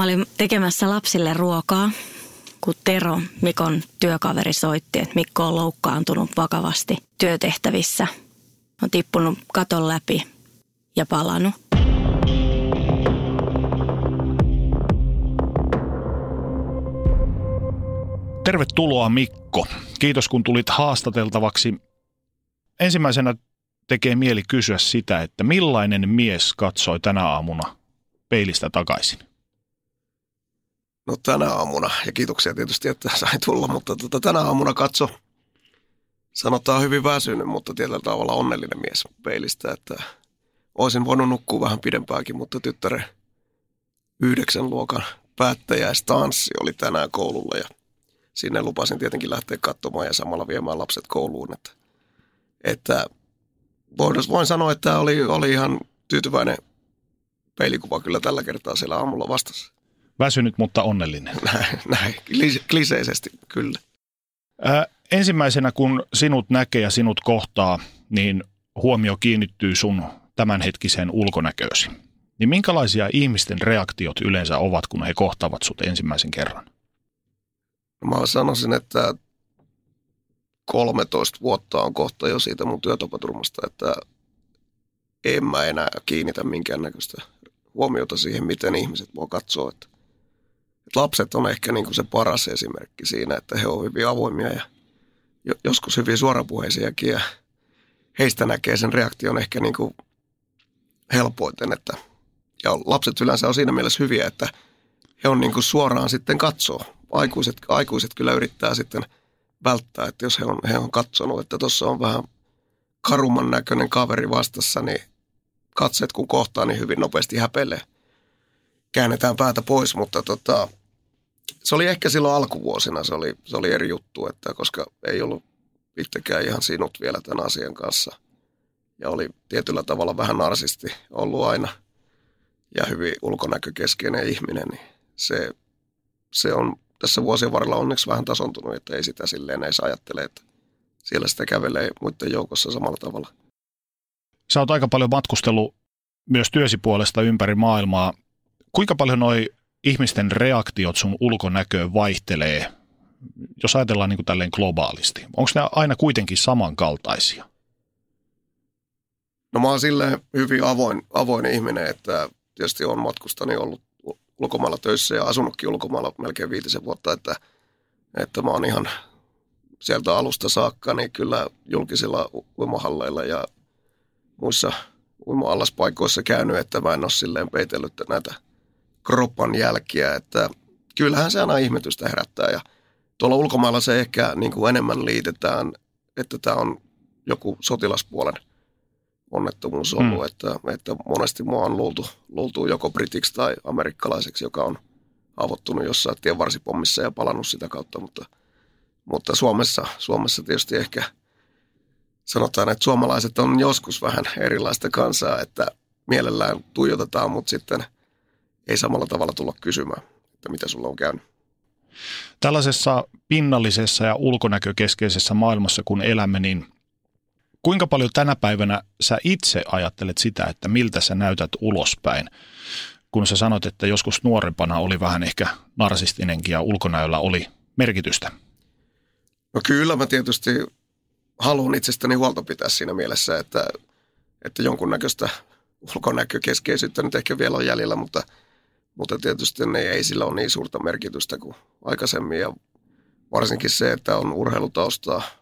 Mä olin tekemässä lapsille ruokaa, kun Tero, Mikon työkaveri, soitti, että Mikko on loukkaantunut vakavasti työtehtävissä. On tippunut katon läpi ja palannut. Tervetuloa Mikko. Kiitos kun tulit haastateltavaksi. Ensimmäisenä tekee mieli kysyä sitä, että millainen mies katsoi tänä aamuna peilistä takaisin? No tänä aamuna, ja kiitoksia tietysti, että sain tulla, mutta tota, tänä aamuna katso, sanotaan hyvin väsynyt, mutta tietyllä tavalla onnellinen mies peilistä, että olisin voinut nukkua vähän pidempääkin, mutta tyttären yhdeksän luokan päättäjäistanssi oli tänään koululla ja sinne lupasin tietenkin lähteä katsomaan ja samalla viemään lapset kouluun, että, että voin sanoa, että oli, oli ihan tyytyväinen peilikuva kyllä tällä kertaa siellä aamulla vastassa. Väsynyt, mutta onnellinen. Näin, näin kliseisesti kyllä. Ää, ensimmäisenä, kun sinut näkee ja sinut kohtaa, niin huomio kiinnittyy sun tämänhetkiseen ulkonäköösi. Niin minkälaisia ihmisten reaktiot yleensä ovat, kun he kohtaavat sut ensimmäisen kerran? Mä sanoisin, että 13 vuotta on kohta jo siitä mun työtapaturmasta, että en mä enää kiinnitä minkäännäköistä huomiota siihen, miten ihmiset mua katsoo. Että lapset on ehkä niin kuin se paras esimerkki siinä, että he ovat hyvin avoimia ja joskus hyvin suorapuheisiakin ja heistä näkee sen reaktion ehkä niin kuin helpoiten. Että, ja lapset yleensä on siinä mielessä hyviä, että he on niin kuin suoraan sitten katsoo. Aikuiset, aikuiset kyllä yrittää sitten – välttää, että jos he on, he on katsonut, että tuossa on vähän karumman näköinen kaveri vastassa, niin katseet kun kohtaa, niin hyvin nopeasti häpelee. Käännetään päätä pois, mutta tota, se oli ehkä silloin alkuvuosina, se oli, se oli eri juttu, että koska ei ollut itsekään ihan sinut vielä tämän asian kanssa. Ja oli tietyllä tavalla vähän narsisti ollut aina ja hyvin ulkonäkökeskeinen ihminen, niin se, se on tässä vuosien varrella onneksi vähän tasontunut, että ei sitä silleen edes ajattele, että siellä sitä kävelee muiden joukossa samalla tavalla. Sä oot aika paljon matkustellut myös työsi puolesta ympäri maailmaa. Kuinka paljon noi ihmisten reaktiot sun ulkonäköön vaihtelee, jos ajatellaan niin kuin tälleen globaalisti? Onko ne aina kuitenkin samankaltaisia? No mä oon silleen hyvin avoin, avoin ihminen, että tietysti on matkustani ollut ulkomailla töissä ja asunutkin ulkomailla melkein viitisen vuotta, että, että mä oon ihan sieltä alusta saakka, niin kyllä julkisilla uimahalleilla ja muissa uima-allaspaikoissa käynyt, että mä en ole silleen peitellyt näitä kroppan jälkiä, että kyllähän se aina ihmetystä herättää ja tuolla ulkomailla se ehkä niin kuin enemmän liitetään, että tämä on joku sotilaspuolen – onnettomuus ollut, mm. että, että monesti mua on luultu, luultu joko britiksi tai amerikkalaiseksi, joka on avottunut jossain tienvarsipommissa ja palannut sitä kautta, mutta, mutta Suomessa, Suomessa tietysti ehkä sanotaan, että suomalaiset on joskus vähän erilaista kansaa, että mielellään tuijotetaan, mutta sitten ei samalla tavalla tulla kysymään, että mitä sulla on käynyt. Tällaisessa pinnallisessa ja ulkonäkökeskeisessä maailmassa, kun elämme, niin – kuinka paljon tänä päivänä sä itse ajattelet sitä, että miltä sä näytät ulospäin? Kun sä sanot, että joskus nuorempana oli vähän ehkä narsistinenkin ja ulkonäöllä oli merkitystä. No kyllä mä tietysti haluan itsestäni huolta pitää siinä mielessä, että, että jonkunnäköistä ulkonäkökeskeisyyttä nyt ehkä vielä on jäljellä, mutta, mutta tietysti ne ei sillä ole niin suurta merkitystä kuin aikaisemmin ja varsinkin se, että on urheilutaustaa –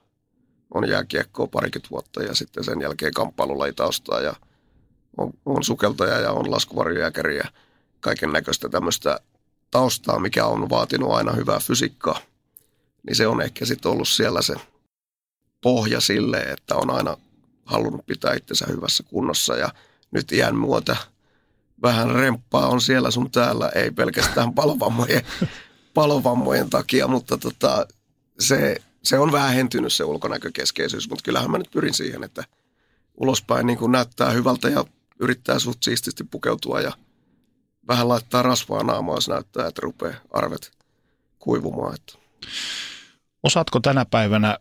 on jääkiekkoa parikymmentä vuotta ja sitten sen jälkeen kamppailulajitaustaa ja on, on sukeltaja ja on laskuvarjojääkäri ja kaiken näköistä tämmöistä taustaa, mikä on vaatinut aina hyvää fysiikkaa. Niin se on ehkä sitten ollut siellä se pohja sille, että on aina halunnut pitää itsensä hyvässä kunnossa ja nyt iän muuta vähän remppaa on siellä sun täällä, ei pelkästään palovammojen, palovammojen takia, mutta tota, se, se on vähentynyt se ulkonäkökeskeisyys, mutta kyllähän mä nyt pyrin siihen, että ulospäin niin kuin näyttää hyvältä ja yrittää suht siististi pukeutua ja vähän laittaa rasvaa naamaa, jos näyttää, että rupeaa arvet kuivumaan. Että. Osaatko tänä päivänä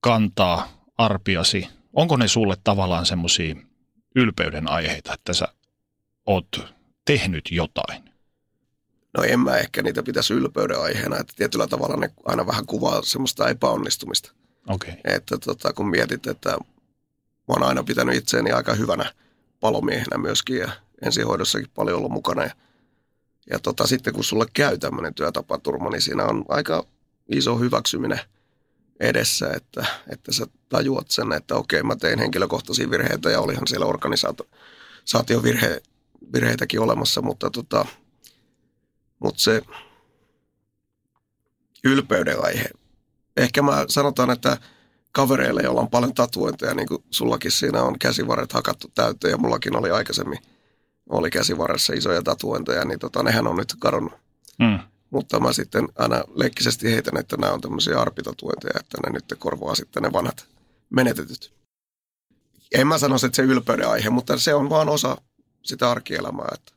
kantaa arpiasi? Onko ne sulle tavallaan semmoisia ylpeyden aiheita, että sä oot tehnyt jotain? No en mä ehkä niitä pitäisi ylpeyden aiheena, että tietyllä tavalla ne aina vähän kuvaa semmoista epäonnistumista. Okay. Että tota, kun mietit, että mä oon aina pitänyt itseäni aika hyvänä palomiehenä myöskin ja ensihoidossakin paljon ollut mukana. Ja, ja tota, sitten kun sulle käy tämmöinen työtapaturma, niin siinä on aika iso hyväksyminen edessä, että, että sä tajuat sen, että okei, mä tein henkilökohtaisia virheitä ja olihan siellä organisaation virhe, virheitäkin olemassa, mutta, tota, mutta se ylpeyden aihe. Ehkä mä sanotaan, että kavereille, joilla on paljon tatuointeja, niin kuin sullakin siinä on käsivarret hakattu täyteen ja mullakin oli aikaisemmin oli käsivarressa isoja tatuointeja, niin tota, nehän on nyt kadonnut. Mm. Mutta mä sitten aina leikkisesti heitän, että nämä on tämmöisiä arpitatuointeja, että ne nyt korvaa sitten ne vanhat menetetyt. En mä sano, että se ylpeyden aihe, mutta se on vaan osa sitä arkielämää. Että,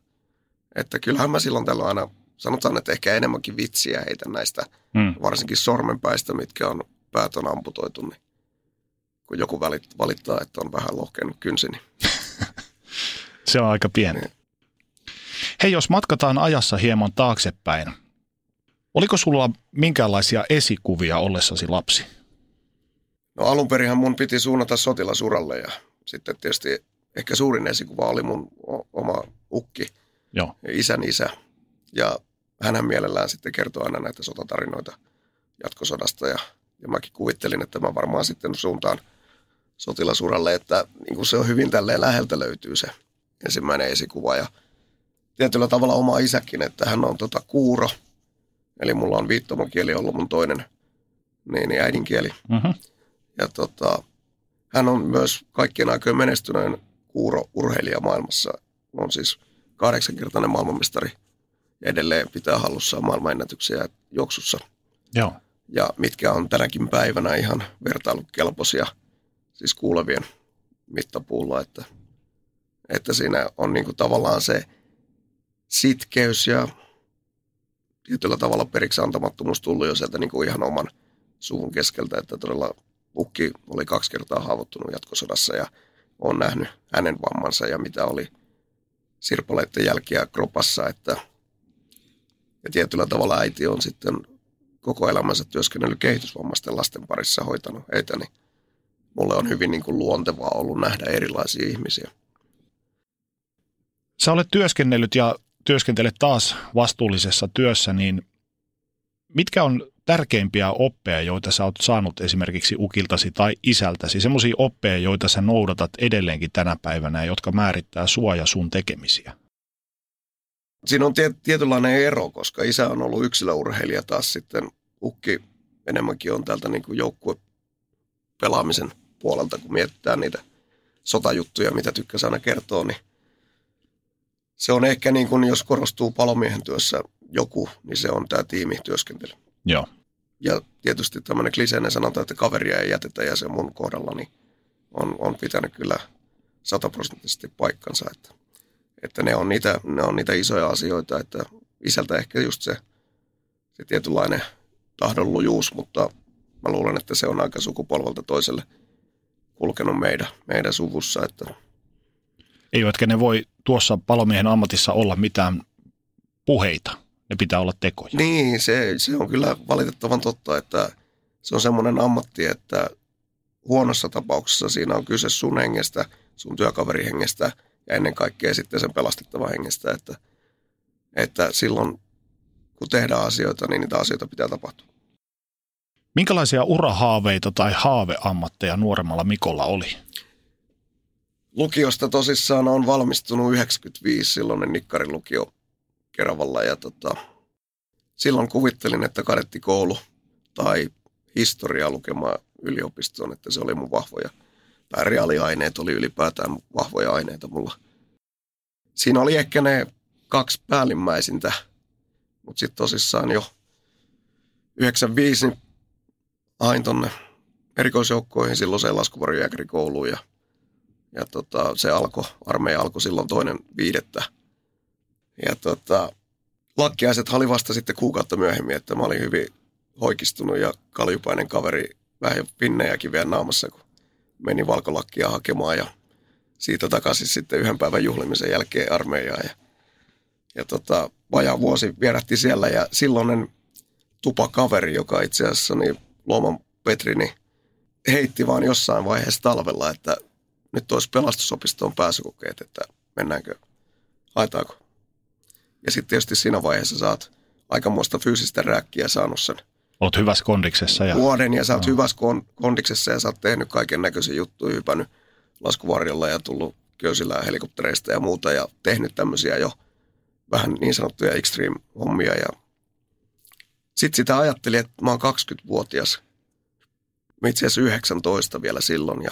että kyllähän mä silloin tällöin aina, sanotaan, että ehkä enemmänkin vitsiä heitä näistä, mm. varsinkin sormenpäistä, mitkä on päät on amputoitu, niin kun joku valittaa, että on vähän lohkennut kynsi, niin Se on aika pieni. Hei, jos matkataan ajassa hieman taaksepäin, oliko sulla minkäänlaisia esikuvia ollessasi lapsi? No alun perinhän mun piti suunnata sotilasuralle ja sitten tietysti ehkä suurin esikuva oli mun oma ukki, Joo. isän isä. Ja hän mielellään sitten kertoo aina näitä sotatarinoita jatkosodasta ja, ja mäkin kuvittelin, että mä varmaan sitten suuntaan sotilasuralle, että niin kuin se on hyvin tälleen läheltä löytyy se ensimmäinen esikuva ja tietyllä tavalla oma isäkin, että hän on tota kuuro, eli mulla on viittomakieli ollut mun toinen niin, niin äidinkieli. Mm-hmm. Ja tota, hän on myös kaikkien aikojen menestyneen kuuro-urheilija maailmassa. On siis kahdeksankertainen maailmanmestari ja edelleen pitää hallussaan maailmanennätyksiä juoksussa. Joo. Ja mitkä on tänäkin päivänä ihan vertailukelpoisia, siis kuulevien mittapuulla, että että siinä on niin kuin tavallaan se sitkeys ja tietyllä tavalla periksi antamattomuus tullut jo sieltä niin kuin ihan oman suvun keskeltä, että todella Ukki oli kaksi kertaa haavoittunut jatkosodassa ja on nähnyt hänen vammansa ja mitä oli sirpaleiden jälkiä kropassa, että ja tietyllä tavalla äiti on sitten koko elämänsä työskennellyt kehitysvammaisten lasten parissa hoitanut heitä, niin mulle on hyvin niin kuin luontevaa ollut nähdä erilaisia ihmisiä. Sä olet työskennellyt ja työskentelet taas vastuullisessa työssä, niin mitkä on tärkeimpiä oppeja, joita sä oot saanut esimerkiksi ukiltasi tai isältäsi, semmoisia oppeja, joita sä noudatat edelleenkin tänä päivänä ja jotka määrittää sua ja sun tekemisiä? Siinä on tietynlainen ero, koska isä on ollut yksilöurheilija taas sitten ukki enemmänkin on täältä niin kuin joukkue pelaamisen puolelta, kun mietitään niitä sotajuttuja, mitä tykkäs aina kertoo, niin se on ehkä niin kuin, jos korostuu palomiehen työssä joku, niin se on tämä tiimityöskentely. Joo. Ja tietysti tämmöinen kliseinen sanonta, että kaveria ei jätetä ja se mun kohdalla, niin on, on pitänyt kyllä sataprosenttisesti paikkansa. Että, että ne, on niitä, ne on niitä isoja asioita, että isältä ehkä just se, se tietynlainen tahdonlujuus, mutta mä luulen, että se on aika sukupolvelta toiselle kulkenut meidän, meidän suvussa, että eivätkä ne voi tuossa palomiehen ammatissa olla mitään puheita. Ne pitää olla tekoja. Niin, se, se on kyllä valitettavan totta, että se on semmoinen ammatti, että huonossa tapauksessa siinä on kyse sun hengestä, sun työkaverihengestä ja ennen kaikkea sitten sen pelastettava hengestä, että, että silloin kun tehdään asioita, niin niitä asioita pitää tapahtua. Minkälaisia urahaaveita tai haaveammatteja nuoremmalla Mikolla oli? lukiosta tosissaan on valmistunut 95 silloinen nikkarilukio Keravalla ja tota, silloin kuvittelin, että kadettikoulu tai historia lukemaan yliopistoon, että se oli mun vahvoja, tai reaaliaineet oli ylipäätään vahvoja aineita mulla. siinä oli ehkä ne kaksi päällimmäisintä, mutta sitten tosissaan jo 95 niin hain tonne erikoisjoukkoihin silloiseen laskuvarjojääkärikouluun ja, ja tota, se alkoi, armeija alkoi silloin toinen viidettä. Ja tota, lakkiaiset oli vasta sitten kuukautta myöhemmin, että mä olin hyvin hoikistunut ja kaljupainen kaveri, vähän pinnejäkin vielä naamassa, kun meni valkolakkia hakemaan ja siitä takaisin sitten yhden päivän juhlimisen jälkeen armeijaan. Ja, ja tota, vajaa vuosi vierähti siellä ja silloinen tupakaveri, joka itse asiassa niin Loman Petri, niin heitti vaan jossain vaiheessa talvella, että nyt olisi pelastusopistoon pääsykokeet, että mennäänkö, haetaanko. Ja sitten tietysti siinä vaiheessa saat aikamoista fyysistä rääkkiä saanut sen Olet hyvässä kondiksessa. Ja... Vuoden ja sä oot no. hyvässä kondiksessa ja sä oot tehnyt kaiken näköisiä juttuja, hypännyt laskuvarjolla ja tullut köysillä helikoptereista ja muuta ja tehnyt tämmöisiä jo vähän niin sanottuja extreme-hommia. Ja sitten sitä ajattelin, että mä oon 20-vuotias, mä itse asiassa 19 vielä silloin ja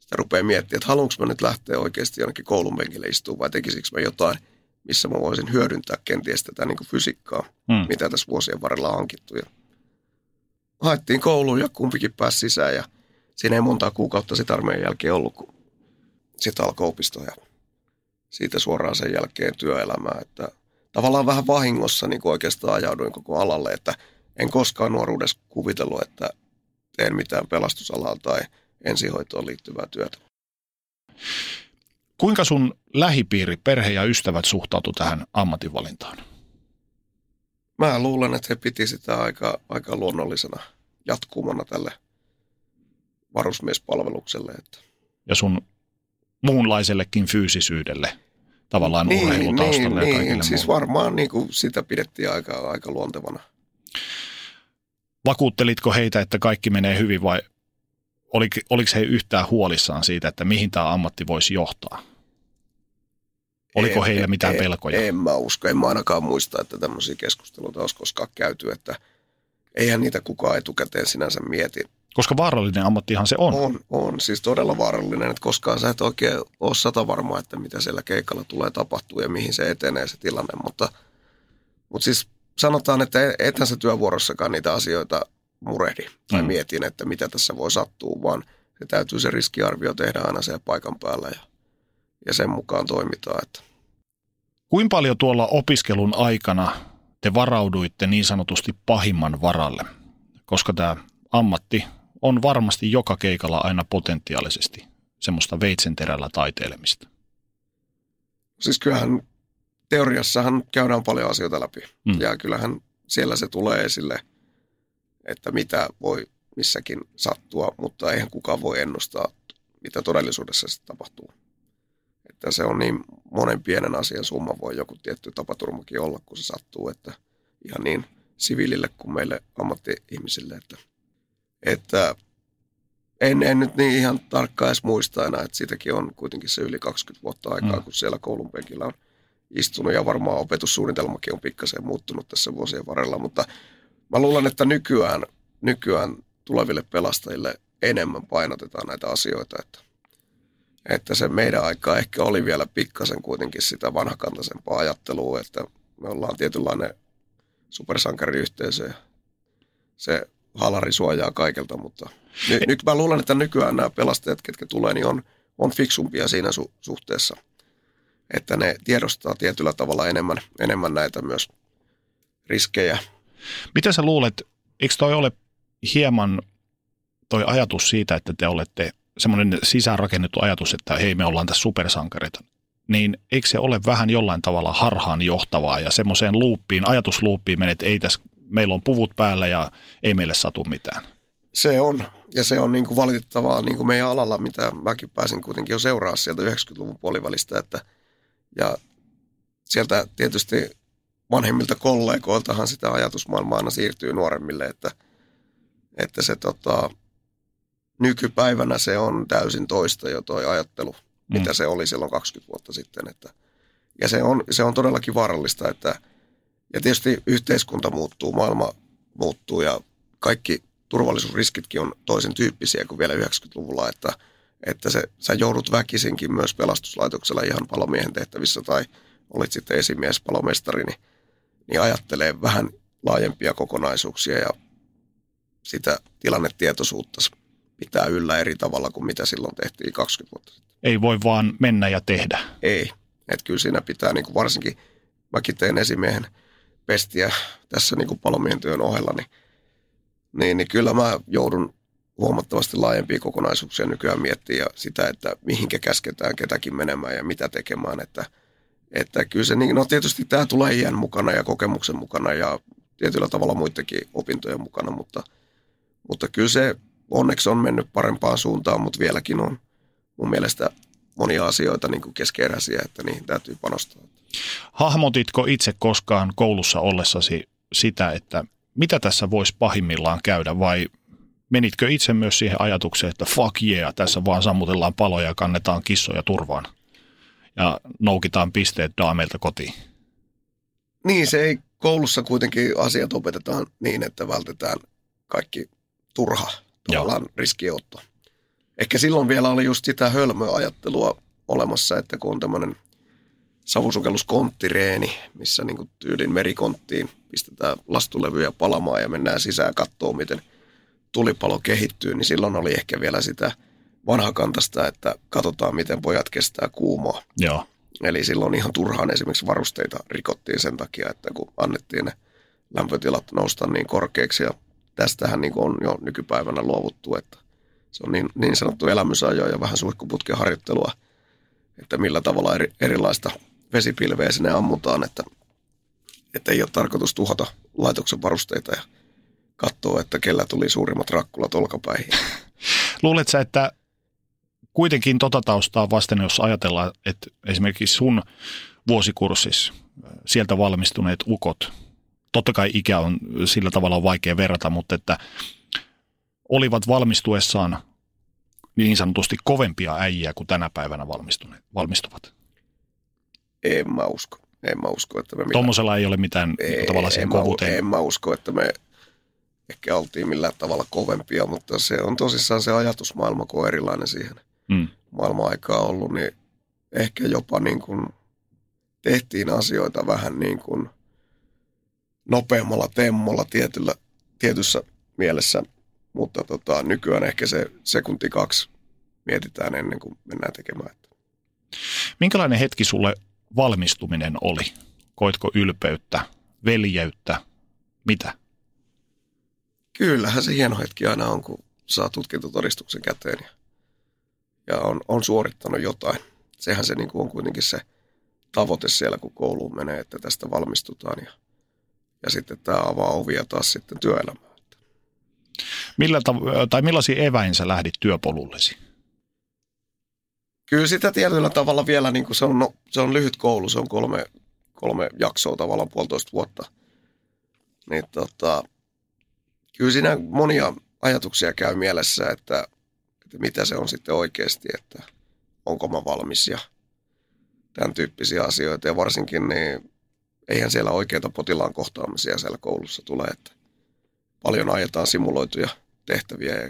sitä rupeaa miettimään, että haluanko mä nyt lähteä oikeasti jonnekin koulun penkille istumaan vai tekisikö mä jotain, missä mä voisin hyödyntää kenties tätä niin fysiikkaa, hmm. mitä tässä vuosien varrella on hankittu. Ja haettiin kouluun ja kumpikin pääsi sisään ja siinä ei montaa kuukautta sitä armeijan jälkeen ollut, kun sitten alkoi opisto ja siitä suoraan sen jälkeen työelämää. Että tavallaan vähän vahingossa niin oikeastaan ajauduin koko alalle, että en koskaan nuoruudessa kuvitellut, että teen mitään pelastusalaa tai ensihoitoon liittyvää työtä. Kuinka sun lähipiiri, perhe ja ystävät suhtautu tähän ammatinvalintaan? Mä luulen, että he piti sitä aika, aika luonnollisena jatkumona tälle varusmiespalvelukselle. Että. Ja sun muunlaisellekin fyysisyydelle, tavallaan niin, urheilutaustalle niin, ja kaikille niin, siis varmaan niin kuin sitä pidettiin aika, aika luontevana. Vakuuttelitko heitä, että kaikki menee hyvin vai oliko, oliko he yhtään huolissaan siitä, että mihin tämä ammatti voisi johtaa? Oliko en, heillä mitään en, pelkoja? En, en mä usko, en mä ainakaan muista, että tämmöisiä keskusteluita olisi koskaan käyty, että eihän niitä kukaan etukäteen sinänsä mieti. Koska vaarallinen ammattihan se on. On, on. Siis todella vaarallinen, että koskaan sä et oikein ole sata varma, että mitä siellä keikalla tulee tapahtua ja mihin se etenee se tilanne. Mutta, mutta siis sanotaan, että ethän se työvuorossakaan niitä asioita murehdi tai mm. mietin, että mitä tässä voi sattua, vaan se täytyy se riskiarvio tehdä aina siellä paikan päällä ja, ja sen mukaan toimitaan. Että. Kuinka paljon tuolla opiskelun aikana te varauduitte niin sanotusti pahimman varalle? Koska tämä ammatti on varmasti joka keikalla aina potentiaalisesti semmoista veitsenterällä taiteilemista. Siis kyllähän teoriassahan käydään paljon asioita läpi. Mm. Ja kyllähän siellä se tulee esille, että mitä voi missäkin sattua, mutta eihän kukaan voi ennustaa, mitä todellisuudessa se tapahtuu. Että se on niin monen pienen asian summa voi joku tietty tapaturmakin olla, kun se sattuu, että ihan niin siviilille kuin meille ammatti-ihmisille, että – että en, en nyt niin ihan tarkkaan edes muista enää, että siitäkin on kuitenkin se yli 20 vuotta aikaa, mm. kun siellä koulun penkillä on istunut ja varmaan opetussuunnitelmakin on pikkasen muuttunut tässä vuosien varrella, mutta mä luulen, että nykyään, nykyään tuleville pelastajille enemmän painotetaan näitä asioita, että, että se meidän aika ehkä oli vielä pikkasen kuitenkin sitä vanhakantaisempaa ajattelua, että me ollaan tietynlainen supersankariyhteisö ja se halari suojaa kaikelta, mutta ny, nyt mä luulen, että nykyään nämä pelastajat, ketkä tulee, niin on, on fiksumpia siinä su- suhteessa, että ne tiedostaa tietyllä tavalla enemmän, enemmän näitä myös riskejä. Mitä sä luulet, eikö toi ole hieman toi ajatus siitä, että te olette semmoinen sisäänrakennettu ajatus, että hei me ollaan tässä supersankareita, niin eikö se ole vähän jollain tavalla harhaan johtavaa ja semmoiseen luuppiin, ajatusluuppiin menet, että ei tässä meillä on puvut päällä ja ei meille satu mitään. Se on, ja se on niin kuin valitettavaa niin kuin meidän alalla, mitä mäkin pääsin kuitenkin jo seuraa sieltä 90-luvun puolivälistä, että ja sieltä tietysti vanhemmilta kollegoiltahan sitä ajatusmaailmaa aina siirtyy nuoremmille, että, että se tota, nykypäivänä se on täysin toista jo toi ajattelu, mm. mitä se oli silloin 20 vuotta sitten. Että, ja se on, se on todellakin vaarallista, että – ja tietysti yhteiskunta muuttuu, maailma muuttuu ja kaikki turvallisuusriskitkin on toisen tyyppisiä kuin vielä 90-luvulla, että, että se, sä joudut väkisinkin myös pelastuslaitoksella ihan palomiehen tehtävissä tai olit sitten esimies, palomestari, niin, niin ajattelee vähän laajempia kokonaisuuksia ja sitä tilannetietoisuutta pitää yllä eri tavalla kuin mitä silloin tehtiin 20 vuotta sitten. Ei voi vaan mennä ja tehdä. Ei. Että kyllä siinä pitää niin kuin varsinkin, mäkin teen esimiehen pestiä tässä niin kuin palomiehen työn ohella, niin, niin, niin kyllä mä joudun huomattavasti laajempia kokonaisuuksia nykyään miettiä ja sitä, että mihinkä käsketään ketäkin menemään ja mitä tekemään. Että, että kyllä se, niin, no tietysti tämä tulee iän mukana ja kokemuksen mukana ja tietyllä tavalla muidenkin opintojen mukana, mutta, mutta kyllä se onneksi on mennyt parempaan suuntaan, mutta vieläkin on mun mielestä monia asioita niin kuin keskeeräisiä, että niihin täytyy panostaa. Hahmotitko itse koskaan koulussa ollessasi sitä, että mitä tässä voisi pahimmillaan käydä vai menitkö itse myös siihen ajatukseen, että fuck yeah, tässä vaan sammutellaan paloja ja kannetaan kissoja turvaan ja noukitaan pisteet daameilta kotiin? Niin, se ei koulussa kuitenkin asiat opetetaan niin, että vältetään kaikki turha tavallaan riskiotto. Ehkä silloin vielä oli just sitä hölmöajattelua olemassa, että kun on tämmöinen savusukelluskonttireeni, missä niin tyylin merikonttiin pistetään lastulevyjä palamaan ja mennään sisään katsoa, miten tulipalo kehittyy, niin silloin oli ehkä vielä sitä vanhakantasta, että katsotaan, miten pojat kestää kuumaa. Joo. Eli silloin ihan turhaan esimerkiksi varusteita rikottiin sen takia, että kun annettiin ne lämpötilat nousta niin korkeaksi ja tästähän niin on jo nykypäivänä luovuttu, että se on niin, niin sanottu elämysajo ja vähän suihkuputken harjoittelua, että millä tavalla eri, erilaista vesipilveä sinne ammutaan, että, että ei ole tarkoitus tuhota laitoksen varusteita ja katsoa, että kellä tuli suurimmat rakkulat olkapäihin. Luuletko että kuitenkin tota taustaa vasten, jos ajatellaan, että esimerkiksi sun vuosikurssissa sieltä valmistuneet ukot, totta kai ikä on sillä tavalla vaikea verrata, mutta että olivat valmistuessaan niin sanotusti kovempia äijiä kuin tänä päivänä valmistuvat? En mä usko. En mä usko, että me. Tuommoisella ei ole mitään ei, tavallaan siihen kovuuteen. En mä usko, että me ehkä oltiin millään tavalla kovempia, mutta se on tosissaan se ajatusmaailma, kun on erilainen siihen mm. maailman-aikaa ollut, niin ehkä jopa niin kuin tehtiin asioita vähän niin kuin nopeammalla temmolla tietyllä, tietyssä mielessä, mutta tota, nykyään ehkä se sekunti kaksi mietitään ennen kuin mennään tekemään. Minkälainen hetki sulle valmistuminen oli? Koitko ylpeyttä, veljeyttä, mitä? Kyllähän se hieno hetki aina on, kun saa tutkintotodistuksen käteen ja, ja on, on suorittanut jotain. Sehän se niin kuin on kuitenkin se tavoite siellä, kun kouluun menee, että tästä valmistutaan ja, ja sitten tämä avaa ovia taas sitten työelämään. Millä tav- tai millaisia eväin sä lähdit työpolullesi? Kyllä sitä tietyllä tavalla vielä, niin kuin se, on, no, se on lyhyt koulu, se on kolme, kolme jaksoa tavallaan puolitoista vuotta. Niin tota, kyllä siinä monia ajatuksia käy mielessä, että, että mitä se on sitten oikeasti, että onko mä valmis ja tämän tyyppisiä asioita. Ja varsinkin niin eihän siellä oikeita potilaan kohtaamisia siellä koulussa tule, että paljon ajetaan simuloituja tehtäviä ja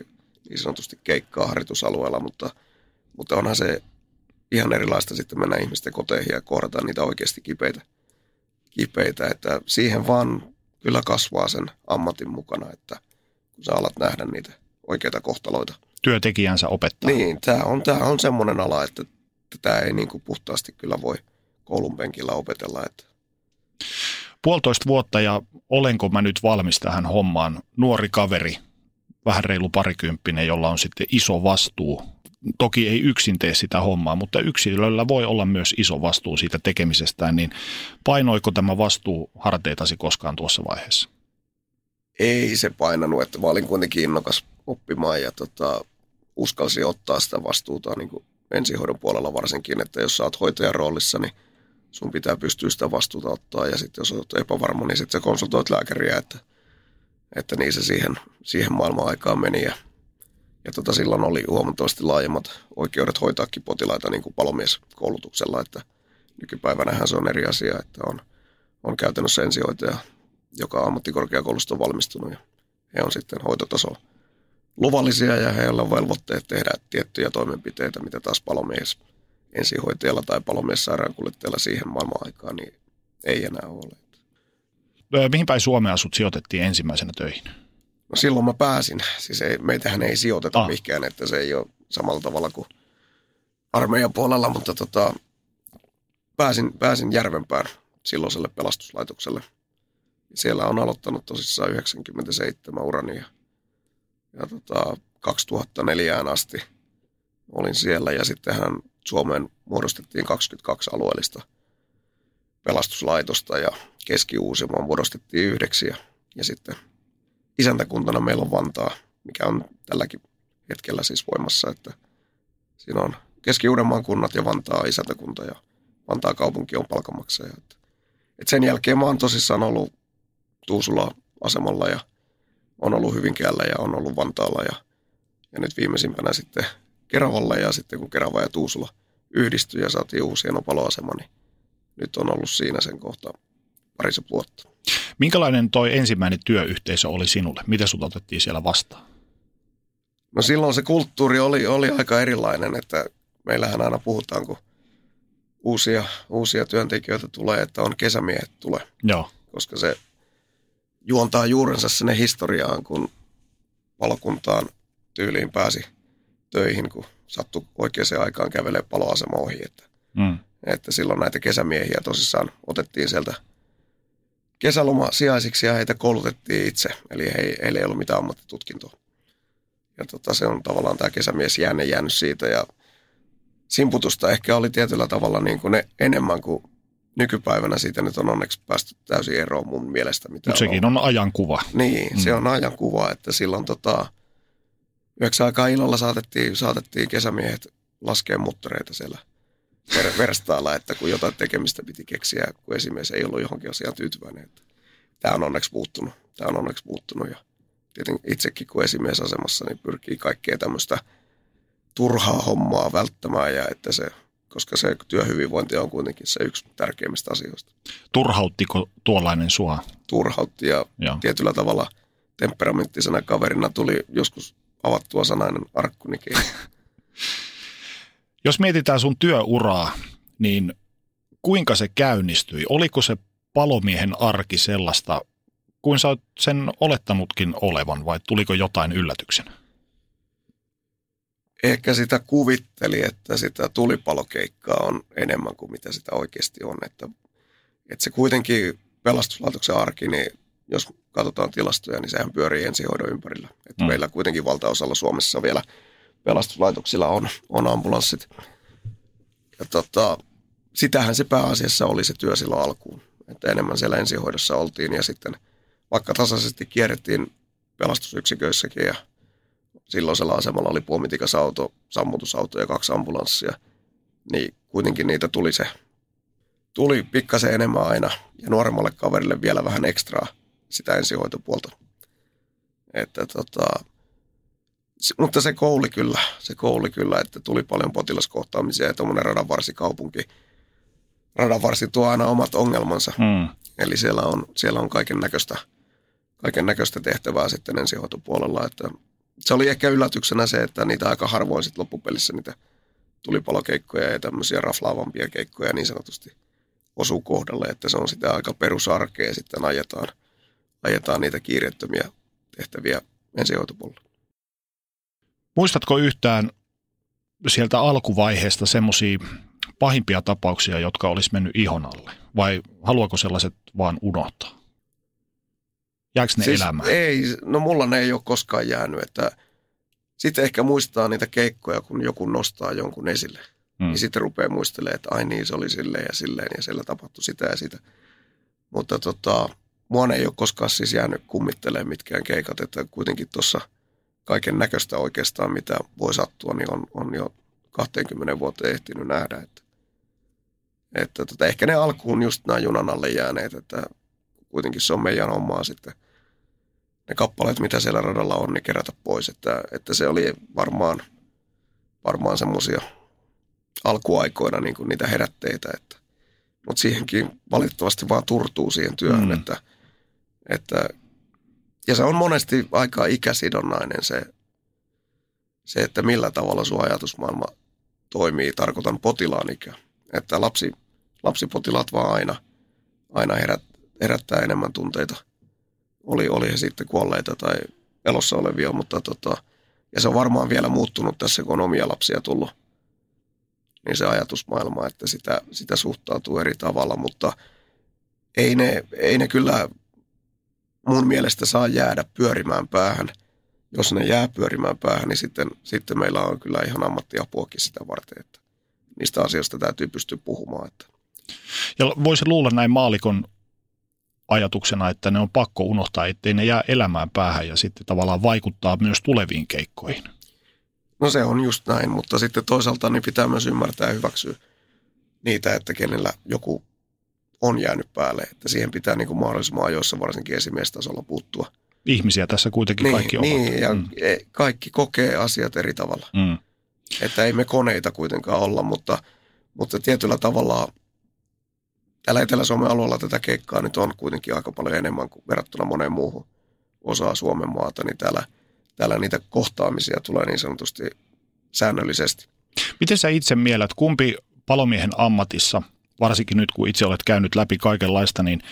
niin sanotusti keikkaa harjoitusalueella, mutta, mutta onhan se ihan erilaista sitten mennä ihmisten koteihin ja kohdata niitä oikeasti kipeitä, kipeitä, että siihen vaan kyllä kasvaa sen ammatin mukana, että kun sä alat nähdä niitä oikeita kohtaloita. Työtekijänsä opettaa. Niin, tämä on, tämä on semmoinen ala, että tämä ei niin kuin puhtaasti kyllä voi koulun penkillä opetella. Että. Puolitoista vuotta ja olenko mä nyt valmis tähän hommaan? Nuori kaveri, vähän reilu parikymppinen, jolla on sitten iso vastuu. Toki ei yksin tee sitä hommaa, mutta yksilöllä voi olla myös iso vastuu siitä tekemisestään, niin painoiko tämä vastuu harteitasi koskaan tuossa vaiheessa? Ei se painanut, että mä olin kuitenkin innokas oppimaan ja tota, uskalsin ottaa sitä vastuuta niin kuin ensihoidon puolella varsinkin, että jos sä oot hoitajan roolissa, niin sun pitää pystyä sitä vastuuta ottaa. Ja sitten jos olet epävarma, niin sitten sä konsultoit lääkäriä, että, että niin se siihen, siihen maailman aikaan meni. Ja, ja tota, silloin oli huomattavasti laajemmat oikeudet hoitaakin potilaita niin kuin palomieskoulutuksella, että nykypäivänähän se on eri asia, että on, on käytännössä ensihoitaja, joka on ammattikorkeakoulusta valmistunut ja he on sitten hoitotaso luvallisia ja heillä on velvoitteet tehdä tiettyjä toimenpiteitä, mitä taas palomies ensihoitajalla tai palomies sairaankuljettajalla siihen maailman aikaan niin ei enää ole. Mihin päin Suomea sut sijoitettiin ensimmäisenä töihin? No silloin mä pääsin. Siis ei, meitähän ei sijoiteta Ah. ah. mihinkään, että se ei ole samalla tavalla kuin armeijan puolella, mutta tota, pääsin, pääsin Järvenpään silloiselle pelastuslaitokselle. Siellä on aloittanut tosissaan 97 urani ja, ja tota, 2004 asti olin siellä ja sittenhän Suomeen muodostettiin 22 alueellista pelastuslaitosta ja Keski-Uusimaa muodostettiin yhdeksi ja, ja sitten isäntäkuntana meillä on Vantaa, mikä on tälläkin hetkellä siis voimassa, että siinä on Keski-Uudenmaan kunnat ja Vantaa isäntäkunta ja Vantaa kaupunki on palkanmaksaja. Et sen jälkeen mä oon tosissaan ollut Tuusula asemalla ja on ollut Hyvinkäällä ja on ollut Vantaalla ja, ja nyt viimeisimpänä sitten Keravalla ja sitten kun Kerava ja Tuusula yhdistyi ja saatiin uusi paloasema, niin nyt on ollut siinä sen kohta parisen vuotta. Minkälainen toi ensimmäinen työyhteisö oli sinulle? Miten sut otettiin siellä vastaan? No silloin se kulttuuri oli, oli aika erilainen, että meillähän aina puhutaan, kun uusia, uusia työntekijöitä tulee, että on kesämiehet tulee, Joo. koska se juontaa juurensa sinne historiaan, kun palokuntaan tyyliin pääsi töihin, kun sattui oikeaan aikaan kävelee paloasema ohi. Että, Mm. että silloin näitä kesämiehiä tosissaan otettiin sieltä kesälomasijaisiksi ja heitä koulutettiin itse, eli he, heillä ei ollut mitään ammattitutkintoa. Ja tota, se on tavallaan tämä kesämies jääne jäänyt siitä ja simputusta ehkä oli tietyllä tavalla niin kuin ne enemmän kuin nykypäivänä siitä nyt on onneksi päästy täysin eroon mun mielestä. Mitä Mutta sekin on ajankuva. Niin, se on ajan kuva, että silloin tota, yhdeksän aikaa illalla saatettiin, saatettiin kesämiehet laskea muttereita siellä ver- verstaalla, että kun jotain tekemistä piti keksiä, kun esimies ei ollut johonkin asiaan tyytyväinen. Että tämä on onneksi muuttunut. Tämä on onneksi muuttunut ja tietenkin itsekin kun esimiesasemassa, niin pyrkii kaikkea tämmöistä turhaa hommaa välttämään ja että se, koska se työhyvinvointi on kuitenkin se yksi tärkeimmistä asioista. Turhauttiko tuollainen sua? Turhautti ja Joo. tietyllä tavalla temperamenttisena kaverina tuli joskus avattua sanainen arkkunikin. Jos mietitään sun työuraa, niin kuinka se käynnistyi? Oliko se palomiehen arki sellaista, kuin sä oot sen olettanutkin olevan, vai tuliko jotain yllätyksenä? Ehkä sitä kuvitteli, että sitä tulipalokeikkaa on enemmän kuin mitä sitä oikeasti on. Että, että se kuitenkin pelastuslaitoksen arki, niin jos katsotaan tilastoja, niin sehän pyörii ensihoidon ympärillä. Että Mm. meillä kuitenkin valtaosalla Suomessa vielä pelastuslaitoksilla on, on ambulanssit. Ja tota, sitähän se pääasiassa oli se työ silloin alkuun. Että enemmän siellä ensihoidossa oltiin ja sitten vaikka tasaisesti kierrettiin pelastusyksiköissäkin ja silloisella asemalla oli puomitikas auto, sammutusauto ja kaksi ambulanssia, niin kuitenkin niitä tuli se, tuli pikkasen enemmän aina ja nuoremmalle kaverille vielä vähän ekstraa sitä ensihoitopuolta. Että tota, mutta se kouli kyllä, se kouli kyllä, että tuli paljon potilaskohtaamisia ja tuommoinen radanvarsikaupunki. Radanvarsi tuo aina omat ongelmansa. Hmm. Eli siellä on, siellä on kaiken näköistä kaiken näköistä tehtävää sitten ensihoitopuolella. Että se oli ehkä yllätyksenä se, että niitä aika harvoin sitten loppupelissä niitä tulipalokeikkoja ja tämmöisiä raflaavampia keikkoja niin sanotusti osuu kohdalle, että se on sitä aika perusarkea sitten ajetaan, ajetaan niitä kiireettömiä tehtäviä ensihoitopuolella. Muistatko yhtään sieltä alkuvaiheesta semmoisia pahimpia tapauksia, jotka olisi mennyt ihon alle? Vai haluako sellaiset vaan unohtaa? Jääkö ne siis elämään? Ei, no mulla ne ei ole koskaan jäänyt, että sitten ehkä muistaa niitä keikkoja, kun joku nostaa jonkun esille. Hmm. Niin sitten rupeaa muistelemaan, että ai niin, se oli silleen ja silleen ja siellä tapahtui sitä ja sitä. Mutta tota, mua ei ole koskaan siis jäänyt kummittelemaan mitkään keikat, että kuitenkin tuossa kaiken näköistä oikeastaan, mitä voi sattua, niin on, on jo 20 vuoteen ehtinyt nähdä. Että, että tota, ehkä ne alkuun just nämä junan alle jääneet, että kuitenkin se on meidän omaa sitten ne kappaleet, mitä siellä radalla on, niin kerätä pois. Että, että se oli varmaan, varmaan semmoisia alkuaikoina niin kuin niitä herätteitä. Että, mutta siihenkin valitettavasti vaan turtuu siihen työhön. Mm. Että, että, ja se on monesti aika ikäsidonnainen se, se, että millä tavalla sun ajatusmaailma toimii, tarkoitan potilaan ikä. Että lapsi, lapsipotilaat vaan aina, aina herät, herättää enemmän tunteita. Oli, oli he sitten kuolleita tai elossa olevia, mutta tota, ja se on varmaan vielä muuttunut tässä, kun on omia lapsia tullut. Niin se ajatusmaailma, että sitä, sitä suhtautuu eri tavalla, mutta ei ne, ei ne kyllä mun mielestä saa jäädä pyörimään päähän. Jos ne jää pyörimään päähän, niin sitten, sitten meillä on kyllä ihan ammattiapuakin sitä varten, että niistä asioista täytyy pystyä puhumaan. Että. Ja voisi luulla näin maalikon ajatuksena, että ne on pakko unohtaa, ettei ne jää elämään päähän ja sitten tavallaan vaikuttaa myös tuleviin keikkoihin. No se on just näin, mutta sitten toisaalta niin pitää myös ymmärtää ja hyväksyä niitä, että kenellä joku on jäänyt päälle. Että siihen pitää niin kuin mahdollisimman ajoissa varsinkin esimiestasolla puuttua. Ihmisiä tässä kuitenkin niin, kaikki ovat. Niin, ja mm. kaikki kokee asiat eri tavalla. Mm. Että ei me koneita kuitenkaan olla, mutta, mutta tietyllä tavalla täällä Etelä-Suomen alueella tätä keikkaa nyt on kuitenkin aika paljon enemmän kuin verrattuna moneen muuhun osaan Suomen maata, niin täällä, täällä niitä kohtaamisia tulee niin sanotusti säännöllisesti. Miten sä itse mielät, kumpi palomiehen ammatissa, varsinkin nyt kun itse olet käynyt läpi kaikenlaista, niin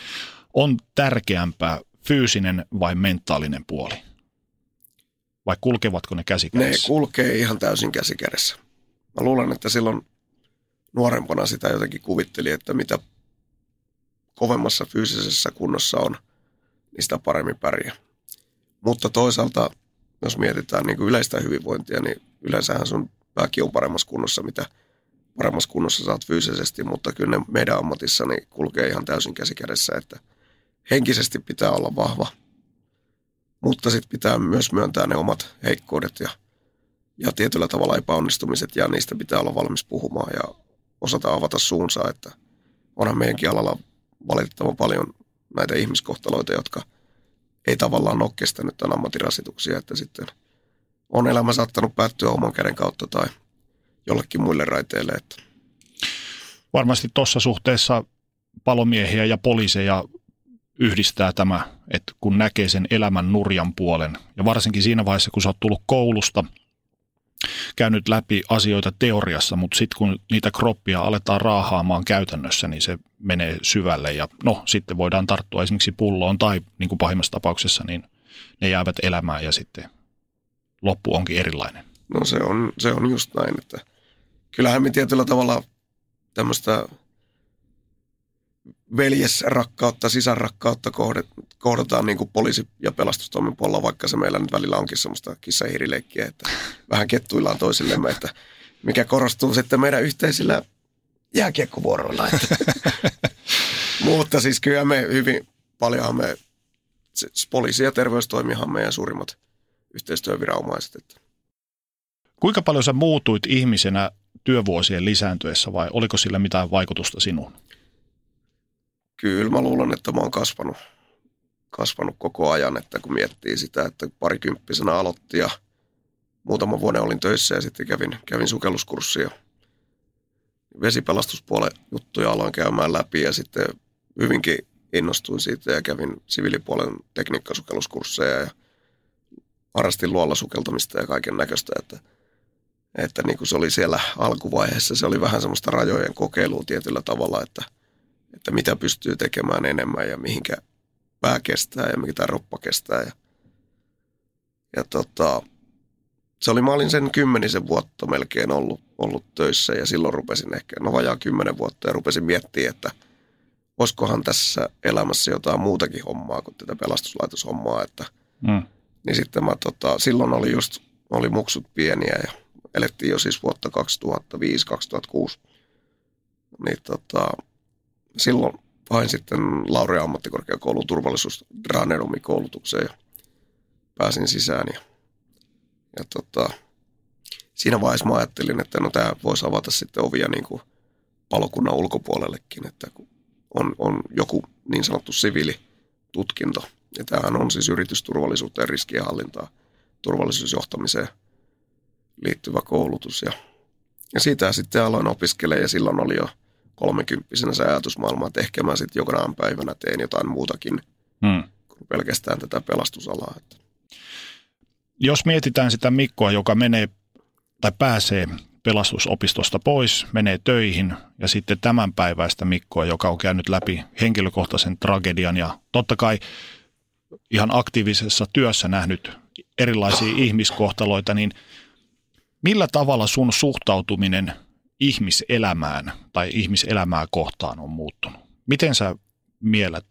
on tärkeämpää fyysinen vai mentaalinen puoli? Vai kulkevatko ne käsikädessä? Ne kulkee ihan täysin käsikädessä. Mä luulen, että silloin nuorempana sitä jotenkin kuvitteli, että mitä kovemmassa fyysisessä kunnossa on, niin sitä paremmin pärjää. Mutta toisaalta, jos mietitään niin kuin yleistä hyvinvointia, niin yleensähän sun pääkin on paremmassa kunnossa, mitä paremmassa kunnossa saat fyysisesti, mutta kyllä ne meidän ammatissa niin kulkee ihan täysin käsikädessä, että henkisesti pitää olla vahva, mutta sitten pitää myös myöntää ne omat heikkoudet ja, ja tietyllä tavalla epäonnistumiset ja niistä pitää olla valmis puhumaan ja osata avata suunsa, että onhan meidänkin alalla valitettavan paljon näitä ihmiskohtaloita, jotka ei tavallaan ole kestänyt tämän ammattirasituksia, että sitten on elämä saattanut päättyä oman käden kautta tai jollekin muille raiteille. Että. Varmasti tuossa suhteessa palomiehiä ja poliiseja yhdistää tämä, että kun näkee sen elämän nurjan puolen, ja varsinkin siinä vaiheessa, kun sä oot tullut koulusta – käynyt läpi asioita teoriassa, mutta sitten kun niitä kroppia aletaan raahaamaan käytännössä, niin se menee syvälle ja no sitten voidaan tarttua esimerkiksi pulloon tai niin kuin pahimmassa tapauksessa, niin ne jäävät elämään ja sitten loppu onkin erilainen. No se on, se on just näin, että kyllähän me tietyllä tavalla tämmöistä veljesrakkautta, sisarrakkautta kohdataan niin kuin poliisi- ja pelastustoimen puolella, vaikka se meillä nyt välillä onkin semmoista kissa että vähän kettuillaan toisillemme, että mikä korostuu sitten meidän yhteisillä jääkiekkovuoroilla. Mutta siis kyllä me hyvin paljonhan me, poliisi ja terveystoimihan meidän suurimmat yhteistyöviranomaiset. Että. Kuinka paljon sä muutuit ihmisenä työvuosien lisääntyessä vai oliko sillä mitään vaikutusta sinuun? Kyllä mä luulen, että mä oon kasvanut, kasvanut koko ajan, että kun miettii sitä, että parikymppisenä aloitti ja muutama vuoden olin töissä ja sitten kävin, kävin sukelluskurssia. Vesipelastuspuolen juttuja aloin käymään läpi ja sitten hyvinkin innostuin siitä ja kävin siviilipuolen tekniikkasukelluskursseja ja harrastin luolla sukeltamista ja kaiken näköistä, että, että niin kuin se oli siellä alkuvaiheessa, se oli vähän semmoista rajojen kokeilua tietyllä tavalla, että – että mitä pystyy tekemään enemmän ja mihinkä pää kestää ja mitä roppa kestää. Ja, ja tota, se oli, mä olin sen kymmenisen vuotta melkein ollut, ollut töissä ja silloin rupesin ehkä, no vajaa kymmenen vuotta ja rupesin miettimään, että olisikohan tässä elämässä jotain muutakin hommaa kuin tätä pelastuslaitoshommaa, että mm. niin sitten mä tota, silloin oli just, oli muksut pieniä ja elettiin jo siis vuotta 2005-2006, niin tota, silloin hain sitten Laurea ammattikorkeakoulun turvallisuusdranenomikoulutukseen ja pääsin sisään. Ja, ja tota, siinä vaiheessa mä ajattelin, että no tämä voisi avata sitten ovia niin kuin palokunnan ulkopuolellekin, että on, on joku niin sanottu siviilitutkinto. Ja tämähän on siis yritysturvallisuuteen riskienhallintaa, turvallisuusjohtamiseen liittyvä koulutus. Ja, ja siitä sitten aloin opiskelemaan ja silloin oli jo – kolmekymppisenä se ajatusmaailma, että ehkä mä sitten jokainen päivänä teen jotain muutakin hmm. kuin pelkästään tätä pelastusalaa. Jos mietitään sitä Mikkoa, joka menee tai pääsee pelastusopistosta pois, menee töihin ja sitten tämän päiväistä Mikkoa, joka on käynyt läpi henkilökohtaisen tragedian ja totta kai ihan aktiivisessa työssä nähnyt erilaisia ihmiskohtaloita, niin millä tavalla sun suhtautuminen ihmiselämään tai ihmiselämää kohtaan on muuttunut? Miten sä mielät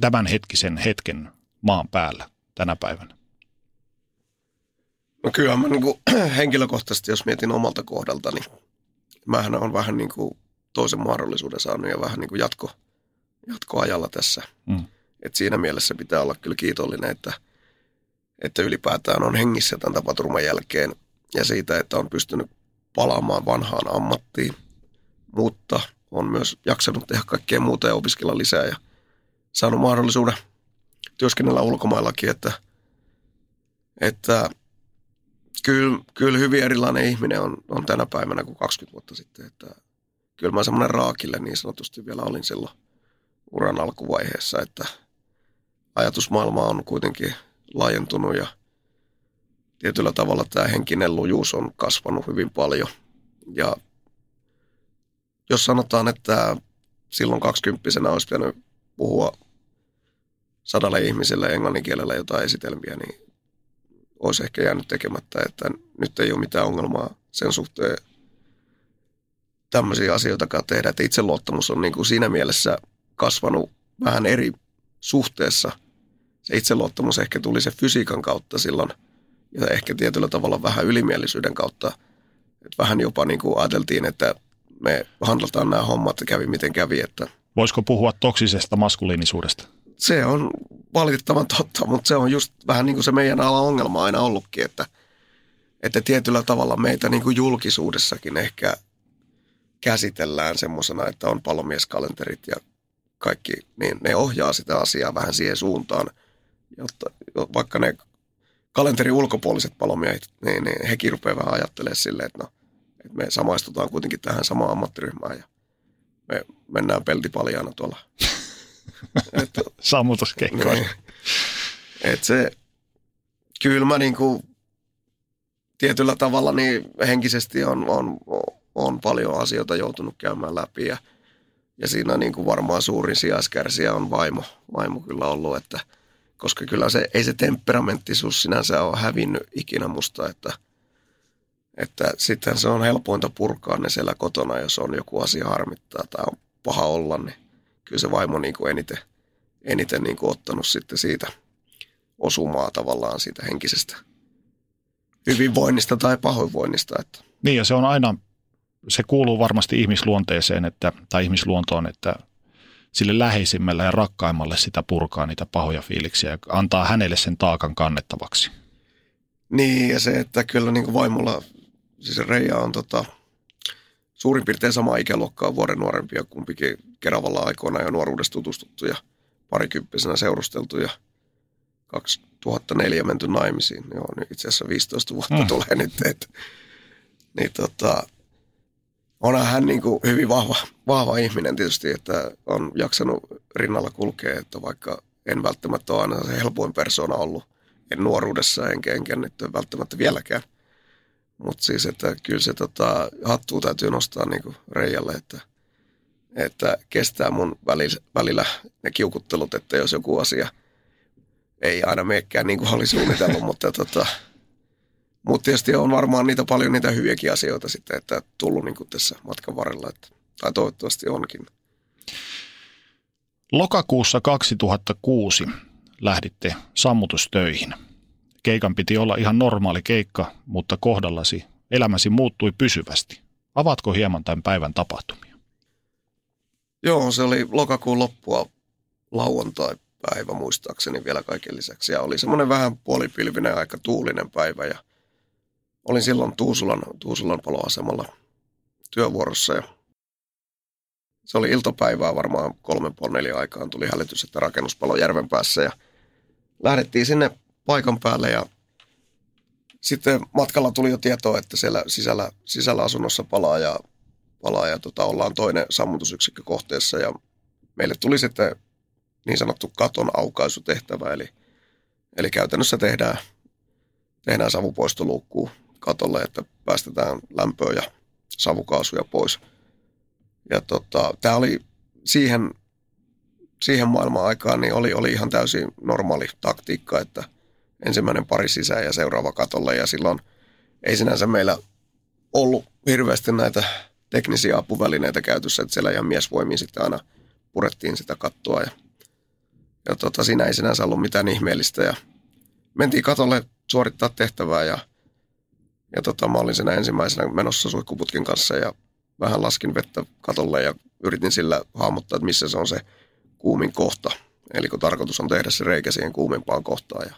tämän hetkisen hetken maan päällä tänä päivänä? No kyllä mä niin kuin, henkilökohtaisesti, jos mietin omalta kohdalta, niin mähän on vähän niin kuin toisen mahdollisuuden saanut ja vähän niin kuin jatko, jatkoajalla tässä. Mm. Et siinä mielessä pitää olla kyllä kiitollinen, että, että ylipäätään on hengissä tämän tapaturman jälkeen ja siitä, että on pystynyt palaamaan vanhaan ammattiin, mutta on myös jaksanut tehdä kaikkea muuta ja opiskella lisää ja saanut mahdollisuuden työskennellä ulkomaillakin, että, että kyllä, kyllä hyvin erilainen ihminen on, on tänä päivänä kuin 20 vuotta sitten. Että kyllä mä semmoinen raakille niin sanotusti vielä olin silloin uran alkuvaiheessa, että ajatusmaailma on kuitenkin laajentunut ja tietyllä tavalla tämä henkinen lujuus on kasvanut hyvin paljon. Ja jos sanotaan, että silloin kaksikymppisenä olisi pitänyt puhua sadalle ihmiselle englannin kielellä jotain esitelmiä, niin olisi ehkä jäänyt tekemättä, että nyt ei ole mitään ongelmaa sen suhteen tämmöisiä asioita tehdä, että itseluottamus on niin kuin siinä mielessä kasvanut vähän eri suhteessa. Se itseluottamus ehkä tuli se fysiikan kautta silloin ja ehkä tietyllä tavalla vähän ylimielisyyden kautta. Että vähän jopa niin kuin ajateltiin, että me handlataan nämä hommat ja kävi miten kävi. Että Voisiko puhua toksisesta maskuliinisuudesta? Se on valitettavan totta, mutta se on just vähän niin kuin se meidän ala ongelma aina ollutkin, että, että tietyllä tavalla meitä niin kuin julkisuudessakin ehkä käsitellään semmoisena, että on palomieskalenterit ja kaikki, niin ne ohjaa sitä asiaa vähän siihen suuntaan, jotta vaikka ne kalenterin ulkopuoliset palomiehet, niin, niin hekin rupeaa vähän ajattelemaan silleen, että, no, että me samaistutaan kuitenkin tähän samaan ammattiryhmään ja me mennään peltipaljaana tuolla Sammutuskeikkoja. Niin. Et se, kyllä mä niin kuin, tietyllä tavalla niin henkisesti on, on, on paljon asioita joutunut käymään läpi ja, ja siinä niin kuin varmaan suurin sijaiskärsijä on vaimo, vaimo kyllä ollut, että koska kyllä se, ei se temperamenttisuus sinänsä ole hävinnyt ikinä musta, että, että sitten se on helpointa purkaa ne siellä kotona, jos on joku asia harmittaa tai on paha olla, niin kyllä se vaimo niin kuin eniten, eniten niin kuin ottanut sitten siitä osumaa tavallaan siitä henkisestä hyvinvoinnista tai pahoinvoinnista. Että. Niin ja se on aina, se kuuluu varmasti ihmisluonteeseen että, tai ihmisluontoon, että sille läheisimmälle ja rakkaimmalle sitä purkaa niitä pahoja fiiliksiä ja antaa hänelle sen taakan kannettavaksi. Niin ja se, että kyllä niin kuin vaimolla, siis Reija on tota, suurin piirtein sama ikäluokkaa vuoden nuorempia, kumpikin Keravalla aikoina jo nuoruudessa tutustuttu ja parikymppisenä seurusteltu ja 2004 menty naimisiin. Joo, niin itse asiassa 15 vuotta mm. tulee nyt. Et, niin tota, onhan hän niin kuin hyvin vahva, vahva ihminen tietysti, että on jaksanut rinnalla kulkea, että vaikka en välttämättä ole aina se helpoin persona ollut, en nuoruudessa enkä, enkä nyt välttämättä vieläkään. Mutta siis, että kyllä se tota, hattua täytyy nostaa niin Reijalle, että, että kestää mun välillä, välillä ne kiukuttelut, että jos joku asia ei aina meekään niin kuin oli suunnitellut, mutta tota, mutta tietysti on varmaan niitä paljon niitä hyviäkin asioita sitten, että tullut niin kuin tässä matkan varrella, että, tai toivottavasti onkin. Lokakuussa 2006 lähditte sammutustöihin – Keikan piti olla ihan normaali keikka, mutta kohdallasi elämäsi muuttui pysyvästi. Avatko hieman tämän päivän tapahtumia? Joo, se oli lokakuun loppua lauantai-päivä muistaakseni vielä kaiken lisäksi. Ja oli semmoinen vähän puolipilvinen aika tuulinen päivä ja olin silloin Tuusulan, Tuusulan paloasemalla työvuorossa ja se oli iltapäivää varmaan kolmen puoli neljä aikaan tuli hälytys, että rakennuspalo järven päässä ja lähdettiin sinne paikan päälle ja sitten matkalla tuli jo tietoa, että siellä sisällä, sisällä asunnossa palaa ja, palaa ja tota, ollaan toinen sammutusyksikkö kohteessa ja meille tuli sitten niin sanottu katon aukaisutehtävä, eli, eli käytännössä tehdään, tehdään savupoistoluukkuun katolle, että päästetään lämpöä ja savukaasuja pois. Ja tota, tämä oli siihen, siihen maailman aikaan, niin oli, oli ihan täysin normaali taktiikka, että ensimmäinen pari sisään ja seuraava katolle. Ja silloin ei sinänsä meillä ollut hirveästi näitä teknisiä apuvälineitä käytössä, että siellä ihan miesvoimiin sitten aina purettiin sitä kattoa ja, ja tota, siinä ei sinänsä ollut mitään ihmeellistä ja mentiin katolle suorittaa tehtävää ja, ja tota, mä olin siinä ensimmäisenä menossa suihkuputkin kanssa ja vähän laskin vettä katolle ja yritin sillä hahmottaa, että missä se on se kuumin kohta. Eli kun tarkoitus on tehdä se reikä siihen kuumimpaan kohtaan. Ja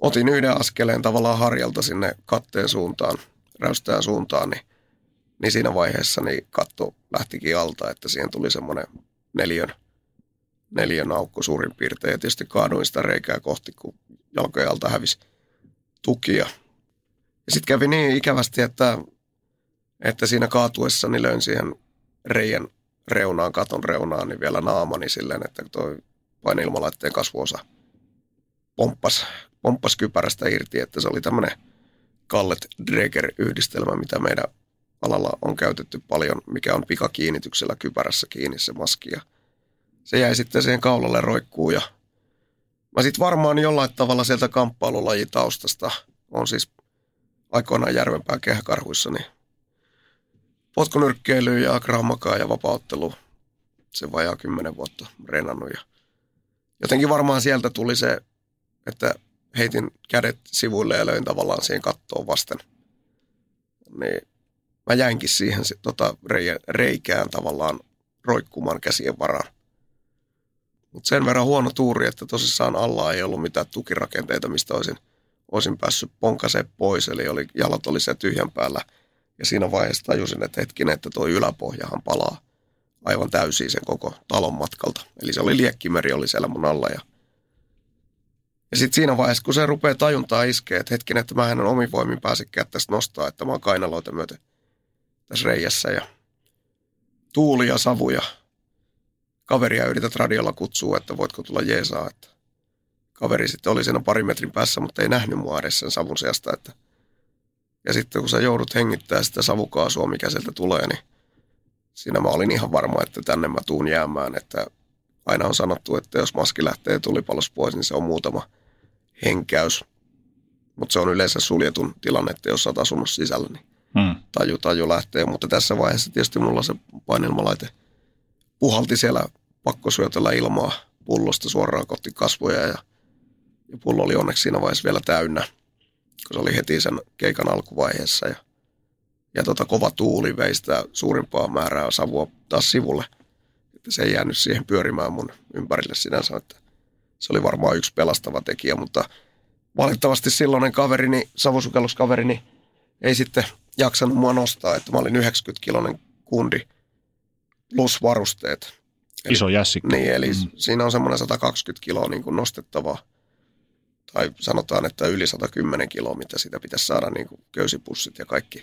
otin yhden askeleen tavallaan harjalta sinne katteen suuntaan, räystään suuntaan, niin, niin siinä vaiheessa niin katto lähtikin alta, että siihen tuli semmoinen neljön, neljön aukko suurin piirtein. Ja tietysti kaaduin sitä reikää kohti, kun jalkojen alta hävisi tukia. Sitten kävi niin ikävästi, että, että siinä kaatuessa niin löin siihen reijän reunaan, katon reunaan, niin vielä naamani silleen, että toi painilmalaitteen kasvuosa pomppas, pomppas kypärästä irti, että se oli tämmöinen Kallet Dreger-yhdistelmä, mitä meidän alalla on käytetty paljon, mikä on pikakiinnityksellä kypärässä kiinni se maski. Ja se jäi sitten siihen kaulalle roikkuu ja mä sitten varmaan jollain tavalla sieltä kamppailulajitaustasta on siis aikoinaan Järvenpää kehäkarhuissa, niin potkunyrkkeily ja grammakaa ja vapauttelu se vajaa kymmenen vuotta reenannut. Ja jotenkin varmaan sieltä tuli se, että heitin kädet sivuille ja löin tavallaan siihen kattoon vasten. Niin mä jäinkin siihen tota, reikään tavallaan roikkumaan käsien varaan. Mutta sen verran huono tuuri, että tosissaan alla ei ollut mitään tukirakenteita, mistä olisin, olisin päässyt ponkaseen pois. Eli oli, jalat oli se tyhjän päällä. Ja siinä vaiheessa tajusin, että hetkinen, että tuo yläpohjahan palaa aivan täysin sen koko talon matkalta. Eli se oli liekkimeri, oli siellä mun alla. Ja, ja sitten siinä vaiheessa, kun se rupeaa tajuntaa iskeä, että hetkinen, että mä en omin voimin pääsekään tästä nostaa, että mä oon kainaloita myöten tässä reijässä ja tuuli ja savuja. Kaveria yrität radiolla kutsua, että voitko tulla jeesaa. Että kaveri sitten oli siinä pari metrin päässä, mutta ei nähnyt mua edes sen savun seasta. Että ja sitten kun sä joudut hengittää sitä savukaasua, mikä sieltä tulee, niin siinä mä olin ihan varma, että tänne mä tuun jäämään. Että aina on sanottu, että jos maski lähtee tulipalos pois, niin se on muutama henkäys. Mutta se on yleensä suljetun tilanne, että jos sä oot asunut sisällä, niin hmm. taju, taju lähtee. Mutta tässä vaiheessa tietysti mulla se painelmalaite puhalti siellä pakkosyötellä ilmaa pullosta suoraan kohti kasvoja ja, ja pullo oli onneksi siinä vaiheessa vielä täynnä, kun se oli heti sen keikan alkuvaiheessa ja, ja tota, kova tuuli vei sitä suurimpaa määrää savua taas sivulle, että se ei jäänyt siihen pyörimään mun ympärille sinänsä, että se oli varmaan yksi pelastava tekijä, mutta valitettavasti silloinen kaverini, savusukelluskaverini, ei sitten jaksanut mua nostaa, että mä olin 90-kilonen kundi plus varusteet. Eli, Iso jässikko. Niin, eli mm. siinä on semmoinen 120 kiloa niin kuin nostettavaa. Tai sanotaan, että yli 110 kiloa, mitä sitä pitäisi saada niin kuin köysipussit ja kaikki,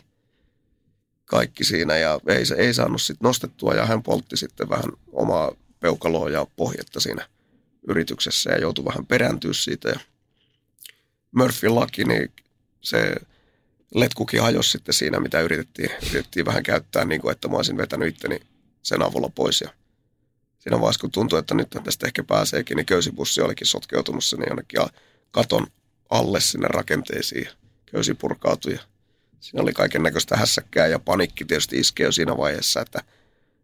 kaikki siinä. Ja ei, ei saanut sitten nostettua ja hän poltti sitten vähän omaa peukaloa ja pohjetta siinä yrityksessä ja joutui vähän perääntyä siitä. Ja Murphyn laki, niin se letkukin hajosi sitten siinä, mitä yritettiin, yritettiin vähän käyttää, niin kuin, että mä olisin vetänyt itteni sen avulla pois. Ja siinä vaiheessa, kun tuntui, että nyt tästä ehkä pääseekin, niin köysipussi olikin sotkeutunut sinne jonnekin katon alle sinne rakenteisiin. Köysi purkautui ja siinä oli kaiken näköistä hässäkkää ja panikki tietysti iskee jo siinä vaiheessa, että,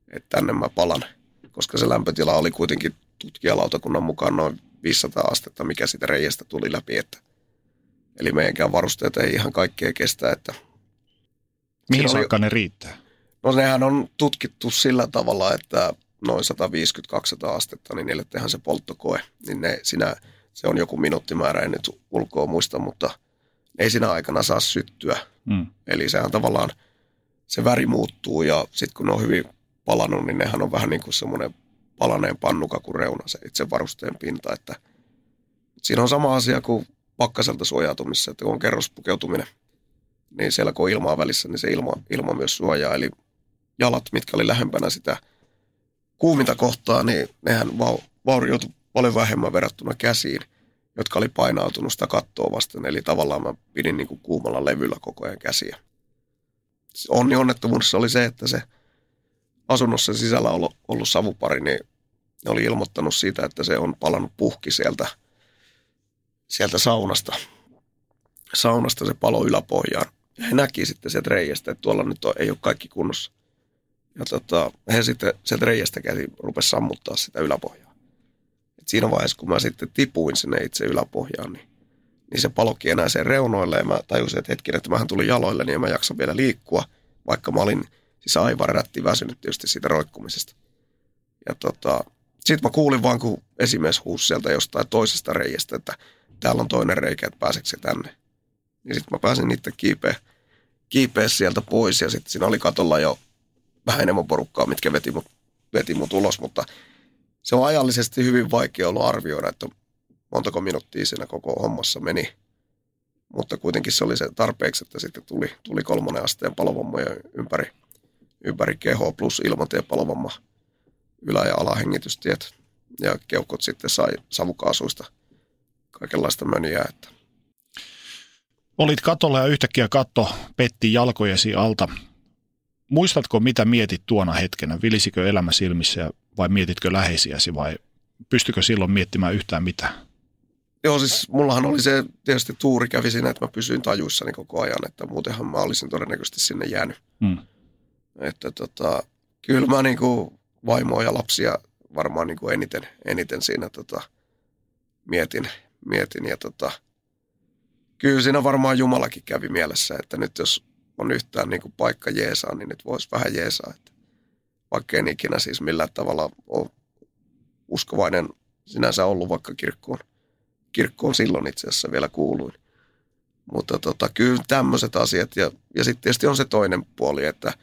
että tänne mä palan. Koska se lämpötila oli kuitenkin tutkijalautakunnan mukaan noin 500 astetta, mikä siitä reiästä tuli läpi, että Eli meidänkään varusteet ei ihan kaikkea kestä. Että Mihin saakka oli, ne riittää? No nehän on tutkittu sillä tavalla, että noin 150-200 astetta, niin niille tehdään se polttokoe. Niin ne, sinä, se on joku minuuttimäärä, en nyt ulkoa muista, mutta ei siinä aikana saa syttyä. Mm. Eli sehän tavallaan, se väri muuttuu ja sitten kun ne on hyvin palannut, niin nehän on vähän niin kuin semmoinen palaneen pannuka kuin reuna, se itse varusteen pinta. Että siinä on sama asia kuin pakkaselta suojautumissa, että kun on kerrospukeutuminen, niin siellä kun on ilmaa välissä, niin se ilma, ilma myös suojaa. Eli jalat, mitkä oli lähempänä sitä kuuminta kohtaa, niin nehän vaurioitu paljon vähemmän verrattuna käsiin, jotka oli painautunut sitä kattoa vasten. Eli tavallaan mä pidin niin kuin kuumalla levyllä koko ajan käsiä. Onni onnettomuudessa oli se, että se asunnossa sisällä ollut, ollut savupari, niin oli ilmoittanut siitä, että se on palannut puhki sieltä, sieltä saunasta. Saunasta se palo yläpohjaan. Ja he näki sitten sieltä reiästä, että tuolla nyt on, ei ole kaikki kunnossa. Ja tota, he sitten sieltä reiästä käsi rupesi sammuttaa sitä yläpohjaa. Et siinä vaiheessa, kun mä sitten tipuin sinne itse yläpohjaan, niin, niin se palokin enää sen reunoille. Ja mä tajusin, että hetken, että mähän tuli jaloille, niin mä jaksan vielä liikkua, vaikka mä olin siis aivan rätti väsynyt tietysti siitä roikkumisesta. Ja tota, sitten mä kuulin vaan, kun esimies huusi sieltä jostain toisesta reiästä, että täällä on toinen reikä, että pääseekö se tänne. Niin sitten mä pääsin niitä kiipeä, kiipeä sieltä pois ja sitten siinä oli katolla jo vähän enemmän porukkaa, mitkä veti mut, veti mut ulos, mutta se on ajallisesti hyvin vaikea ollut arvioida, että montako minuuttia siinä koko hommassa meni. Mutta kuitenkin se oli se tarpeeksi, että sitten tuli, tuli kolmonen asteen palovammoja ympäri, ympäri kehoa plus ilmatie palovamma ylä- ja alahengitystiet. Ja keuhkot sitten sai savukaasuista kaikenlaista möniä. Että. Olit katolla ja yhtäkkiä katto petti jalkojesi alta. Muistatko, mitä mietit tuona hetkenä? Vilisikö elämä silmissä vai mietitkö läheisiäsi vai pystykö silloin miettimään yhtään mitään? Joo, siis mullahan oli se tietysti tuuri kävi siinä, että mä pysyin tajuissani koko ajan, että muutenhan mä olisin todennäköisesti sinne jäänyt. Hmm. Että tota, kyllä mä niin kuin vaimoa ja lapsia varmaan niin kuin eniten, eniten siinä tota, mietin, mietin ja tota, kyllä siinä varmaan Jumalakin kävi mielessä, että nyt jos on yhtään niin kuin paikka jeesaa, niin nyt voisi vähän jeesaa. Että vaikka en ikinä siis millään tavalla ole uskovainen sinänsä ollut, vaikka kirkkoon, kirkkoon silloin itse asiassa vielä kuuluin. Mutta tota, kyllä tämmöiset asiat ja, ja sitten tietysti on se toinen puoli, että,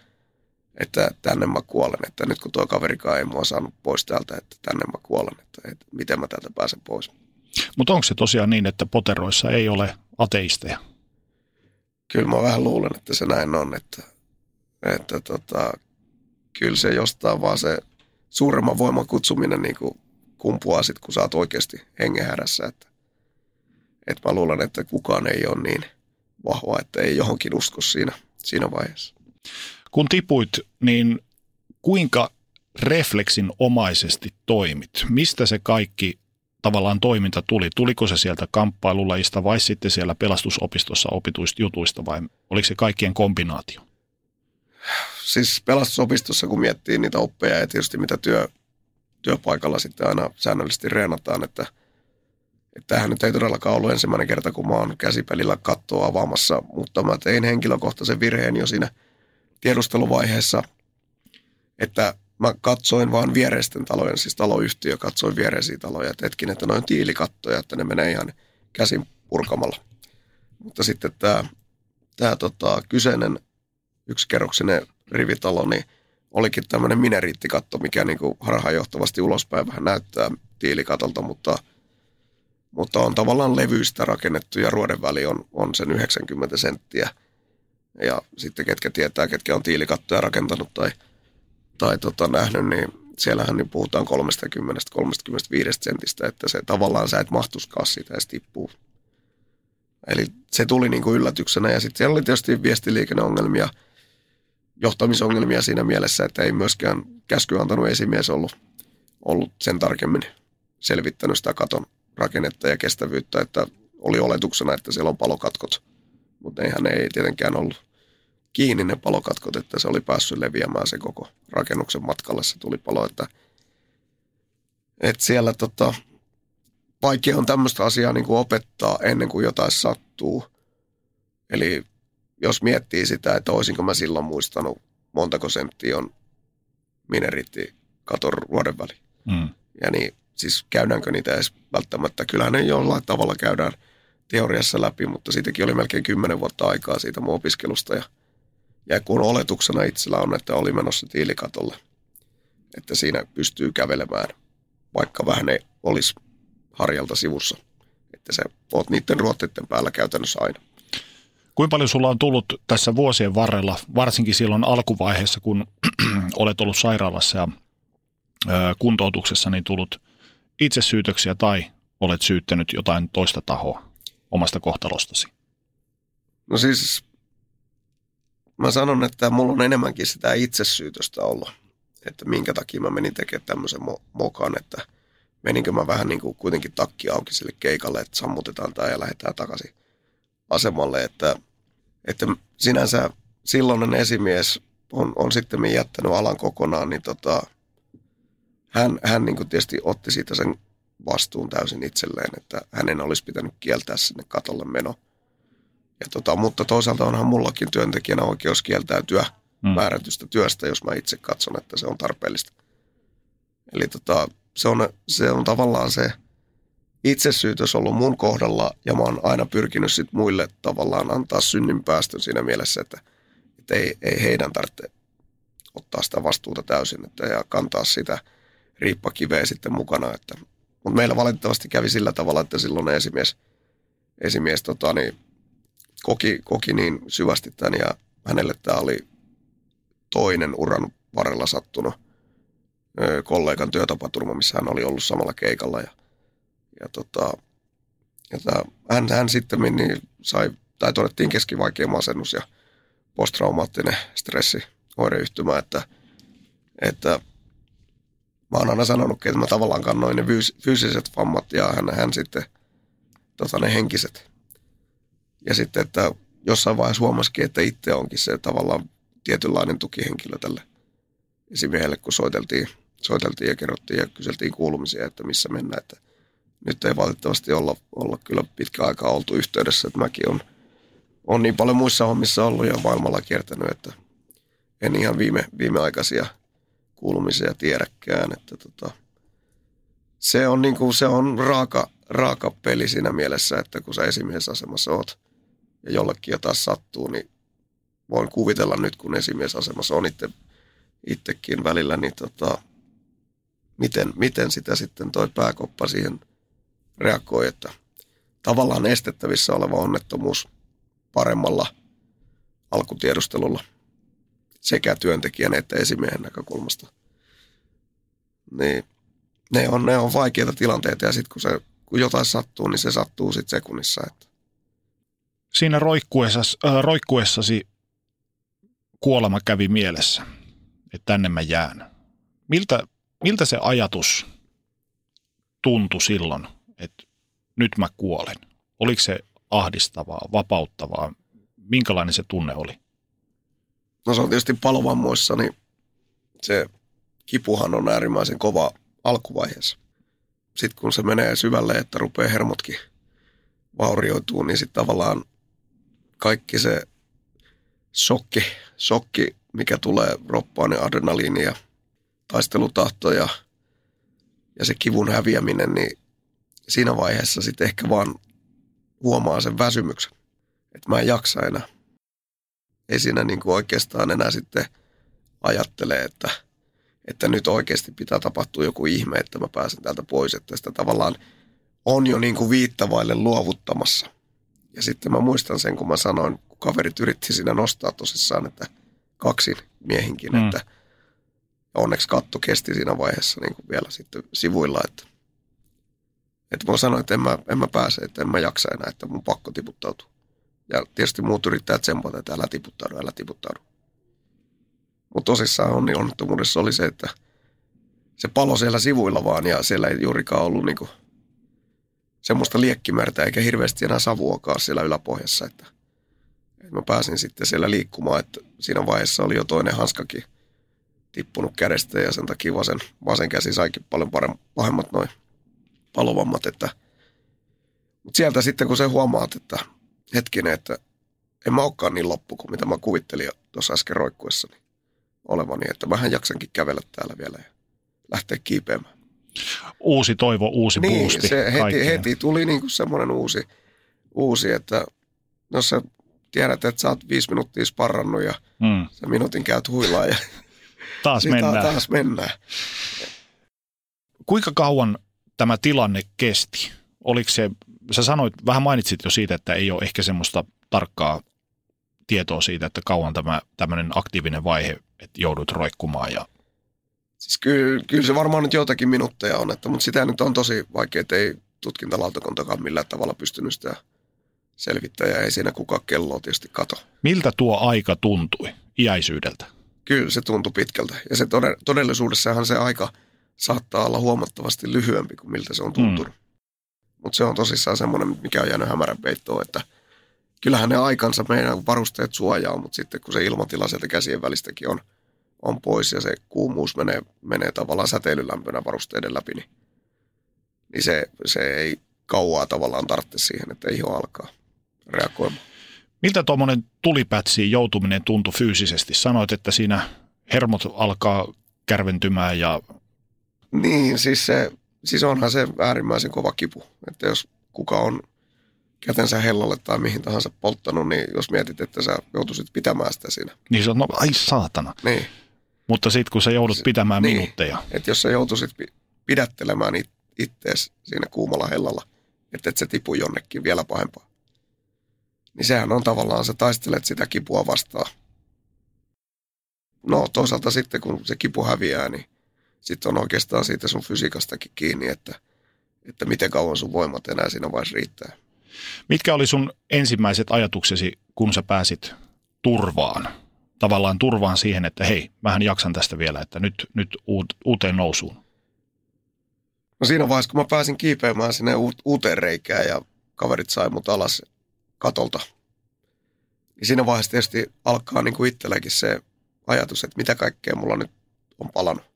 että tänne mä kuolen, että nyt kun tuo kaverikaan ei mua saanut pois täältä, että tänne mä kuolen, että, että miten mä täältä pääsen pois. Mutta onko se tosiaan niin, että poteroissa ei ole ateisteja? Kyllä mä vähän luulen, että se näin on, että, että tota, kyllä se jostain vaan se suuremman voiman kutsuminen niin kuin kumpuaa sitten, kun sä oot oikeasti hengenhädässä. Että, että mä luulen, että kukaan ei ole niin vahva, että ei johonkin usko siinä, siinä vaiheessa. Kun tipuit, niin kuinka refleksin omaisesti toimit? Mistä se kaikki tavallaan toiminta tuli? Tuliko se sieltä kamppailulajista vai sitten siellä pelastusopistossa opituista jutuista vai oliko se kaikkien kombinaatio? Siis pelastusopistossa kun miettii niitä oppeja ja tietysti mitä työ, työpaikalla sitten aina säännöllisesti reenataan, että, että tämähän nyt ei todellakaan ollut ensimmäinen kerta, kun mä oon käsipelillä kattoa avaamassa, mutta mä tein henkilökohtaisen virheen jo siinä tiedusteluvaiheessa, että mä katsoin vaan viereisten talojen, siis taloyhtiö katsoi viereisiä taloja, että hetkin, että noin tiilikattoja, että ne menee ihan käsin purkamalla. Mutta sitten tämä, tämä tota, kyseinen yksikerroksinen rivitalo, niin olikin tämmöinen mineriittikatto, mikä niin harhaanjohtavasti ulospäin vähän näyttää tiilikatolta, mutta, mutta on tavallaan levyistä rakennettu ja ruoden väli on, on sen 90 senttiä. Ja sitten ketkä tietää, ketkä on tiilikattoja rakentanut tai – tai tota, nähnyt, niin siellähän niin puhutaan 30-35 sentistä, että se tavallaan sä et mahtuskaan siitä edes tippuu. Eli se tuli niin kuin yllätyksenä ja sitten siellä oli tietysti viestiliikenneongelmia, johtamisongelmia siinä mielessä, että ei myöskään käsky antanut esimies ollut, ollut sen tarkemmin selvittänyt sitä katon rakennetta ja kestävyyttä, että oli oletuksena, että siellä on palokatkot, mutta eihän ei tietenkään ollut kiinni ne palokatkot, että se oli päässyt leviämään se koko rakennuksen matkalle se tuli palo, että, että siellä tota, vaikea on tämmöistä asiaa niin kuin opettaa ennen kuin jotain sattuu. Eli jos miettii sitä, että olisinko mä silloin muistanut, montako senttiä on mineritti katon ruoden väli. Mm. Ja niin, siis käydäänkö niitä edes välttämättä. Kyllähän ne jollain tavalla käydään teoriassa läpi, mutta siitäkin oli melkein kymmenen vuotta aikaa siitä mun opiskelusta. Ja ja kun oletuksena itsellä on, että oli menossa tiilikatolle, että siinä pystyy kävelemään, vaikka vähän ei olisi harjalta sivussa. Että se oot niiden ruotteiden päällä käytännössä aina. Kuinka paljon sulla on tullut tässä vuosien varrella, varsinkin silloin alkuvaiheessa, kun olet ollut sairaalassa ja kuntoutuksessa, niin tullut itsesyytöksiä tai olet syyttänyt jotain toista tahoa omasta kohtalostasi? No siis mä sanon, että mulla on enemmänkin sitä itsesyytöstä ollut, että minkä takia mä menin tekemään tämmöisen mo- mokan, että meninkö mä vähän niin kuin kuitenkin takki auki sille keikalle, että sammutetaan tämä ja lähdetään takaisin asemalle, että, että sinänsä silloinen esimies on, on sitten jättänyt alan kokonaan, niin tota, hän, hän niin kuin tietysti otti siitä sen vastuun täysin itselleen, että hänen olisi pitänyt kieltää sinne katolle meno. Ja tota, mutta toisaalta onhan mullakin työntekijänä oikeus kieltäytyä mm. määrätystä työstä, jos mä itse katson, että se on tarpeellista. Eli tota, se, on, se on tavallaan se itsesyytös ollut mun kohdalla ja mä oon aina pyrkinyt sit muille tavallaan antaa synninpäästön siinä mielessä, että, että ei, ei heidän tarvitse ottaa sitä vastuuta täysin että, ja kantaa sitä riippakiveä sitten mukana. Että, mutta meillä valitettavasti kävi sillä tavalla, että silloin esimies, esimies tota, niin, koki, koki niin syvästi tämän ja hänelle tämä oli toinen uran varrella sattunut kollegan työtapaturma, missä hän oli ollut samalla keikalla. Ja, ja, tota, ja tämä, hän, hän sitten niin sai, tai todettiin keskivaikea masennus ja posttraumaattinen stressi oireyhtymä, että, että mä oon aina sanonut, että mä tavallaan kannoin ne fyysiset vammat ja hän, hän sitten tota, ne henkiset. Ja sitten, että jossain vaiheessa huomasikin, että itse onkin se tavallaan tietynlainen tukihenkilö tälle esimiehelle, kun soiteltiin, soiteltiin ja kerrottiin ja kyseltiin kuulumisia, että missä mennään. Että nyt ei valitettavasti olla, olla kyllä pitkä aikaa oltu yhteydessä, että mäkin on, on niin paljon muissa hommissa ollut ja maailmalla kiertänyt, että en ihan viime, viimeaikaisia kuulumisia tiedäkään. Että tota, se on, niin kuin, se on raaka, raaka peli siinä mielessä, että kun sä esimiesasemassa oot ja jollekin jotain sattuu, niin voin kuvitella nyt, kun esimiesasemassa on itse, itsekin välillä, niin tota, miten, miten sitä sitten toi pääkoppa siihen reagoi, että tavallaan estettävissä oleva onnettomuus paremmalla alkutiedustelulla sekä työntekijän että esimiehen näkökulmasta. Niin ne on, ne on vaikeita tilanteita ja sitten kun, kun jotain sattuu, niin se sattuu sitten sekunnissa. Että. Siinä roikkuessasi, äh, roikkuessasi kuolema kävi mielessä, että tänne mä jään. Miltä, miltä se ajatus tuntui silloin, että nyt mä kuolen? Oliko se ahdistavaa, vapauttavaa? Minkälainen se tunne oli? No se on tietysti palovammoissa, niin se kipuhan on äärimmäisen kova alkuvaiheessa. Sitten kun se menee syvälle, että rupeaa hermotkin vaurioituu, niin sitten tavallaan kaikki se shokki, shokki mikä tulee roppaan ja adrenaliini ja taistelutahto ja, ja se kivun häviäminen, niin siinä vaiheessa sitten ehkä vaan huomaa sen väsymyksen, että mä en jaksa enää. Ei siinä niin kuin oikeastaan enää sitten ajattele, että, että nyt oikeasti pitää tapahtua joku ihme, että mä pääsen täältä pois, että sitä tavallaan on jo niin kuin viittavaille luovuttamassa. Ja sitten mä muistan sen, kun mä sanoin, kun kaverit yritti siinä nostaa tosissaan, että kaksin miehinkin, mm. että onneksi katto kesti siinä vaiheessa niin kuin vielä sitten sivuilla, että, että mä sanoin, että en mä, en mä pääse, että en mä jaksa enää, että mun pakko tiputtautua. Ja tietysti muut yrittää tsempata, että älä tiputtaudu, älä tiputtaudu. Mutta tosissaan onni onnettomuudessa oli se, että se palo siellä sivuilla vaan ja siellä ei juurikaan ollut niinku semmoista liekkimärtä eikä hirveästi enää savuakaan siellä yläpohjassa, että, että mä pääsin sitten siellä liikkumaan, että siinä vaiheessa oli jo toinen hanskakin tippunut kädestä ja sen takia vasen, vasen käsi saikin paljon paremmat, pahemmat noin palovammat, että mutta sieltä sitten kun se huomaat, että hetkinen, että en mä olekaan niin loppu kuin mitä mä kuvittelin tuossa äsken roikkuessani olevani, että vähän jaksankin kävellä täällä vielä ja lähteä kiipeämään. Uusi toivo, uusi niin, boosti. se heti, heti tuli niin kuin semmoinen uusi, uusi, että jos sä tiedät, että sä oot viisi minuuttia sparrannut ja mm. sä minuutin käyt huilaa ja taas, mennään. taas mennään. Kuinka kauan tämä tilanne kesti? Oliko se, sä sanoit, vähän mainitsit jo siitä, että ei ole ehkä semmoista tarkkaa tietoa siitä, että kauan tämä tämmöinen aktiivinen vaihe, että joudut roikkumaan ja Siis kyllä, kyllä se varmaan nyt joitakin minuutteja on, että, mutta sitä nyt on tosi vaikea, että ei tutkintalautakuntakaan millään tavalla pystynyt sitä selvittää ja ei siinä kukaan kelloa tietysti kato. Miltä tuo aika tuntui iäisyydeltä? Kyllä se tuntui pitkältä ja se todellisuudessahan se aika saattaa olla huomattavasti lyhyempi kuin miltä se on tuntunut. Mm. Mutta se on tosissaan semmoinen, mikä on jäänyt hämärän peittoon, että kyllähän ne aikansa meidän varusteet suojaa, mutta sitten kun se ilmatila sieltä käsien välistäkin on, on pois ja se kuumuus menee, menee tavallaan säteilylämpönä varusteiden läpi, niin, niin se, se ei kauaa tavallaan tarvitse siihen, että iho alkaa reagoimaan. Miltä tuommoinen tulipätsiin joutuminen tuntui fyysisesti? Sanoit, että siinä hermot alkaa kärventymään ja... Niin, siis, se, siis onhan se äärimmäisen kova kipu. Että jos kuka on kätensä hellalle tai mihin tahansa polttanut, niin jos mietit, että sä joutuisit pitämään sitä siinä. Niin se on, no ai saatana. Niin. Mutta sitten kun sä joudut pitämään niin, minuutteja. Että jos sä joutuisit pidättelemään it, ittees siinä kuumalla hellalla, että et se tipu jonnekin vielä pahempaa. Niin sehän on tavallaan, sä taistelet sitä kipua vastaan. No toisaalta sitten kun se kipu häviää, niin sitten on oikeastaan siitä sun fysiikastakin kiinni, että, että miten kauan sun voimat enää siinä vaiheessa riittää. Mitkä oli sun ensimmäiset ajatuksesi, kun sä pääsit turvaan? Tavallaan turvaan siihen, että hei, mähän jaksan tästä vielä, että nyt, nyt uuteen nousuun. No siinä vaiheessa, kun mä pääsin kiipeämään sinne uuteen reikään ja kaverit sai mut alas katolta, niin siinä vaiheessa tietysti alkaa niin kuin itselläkin se ajatus, että mitä kaikkea mulla nyt on palannut.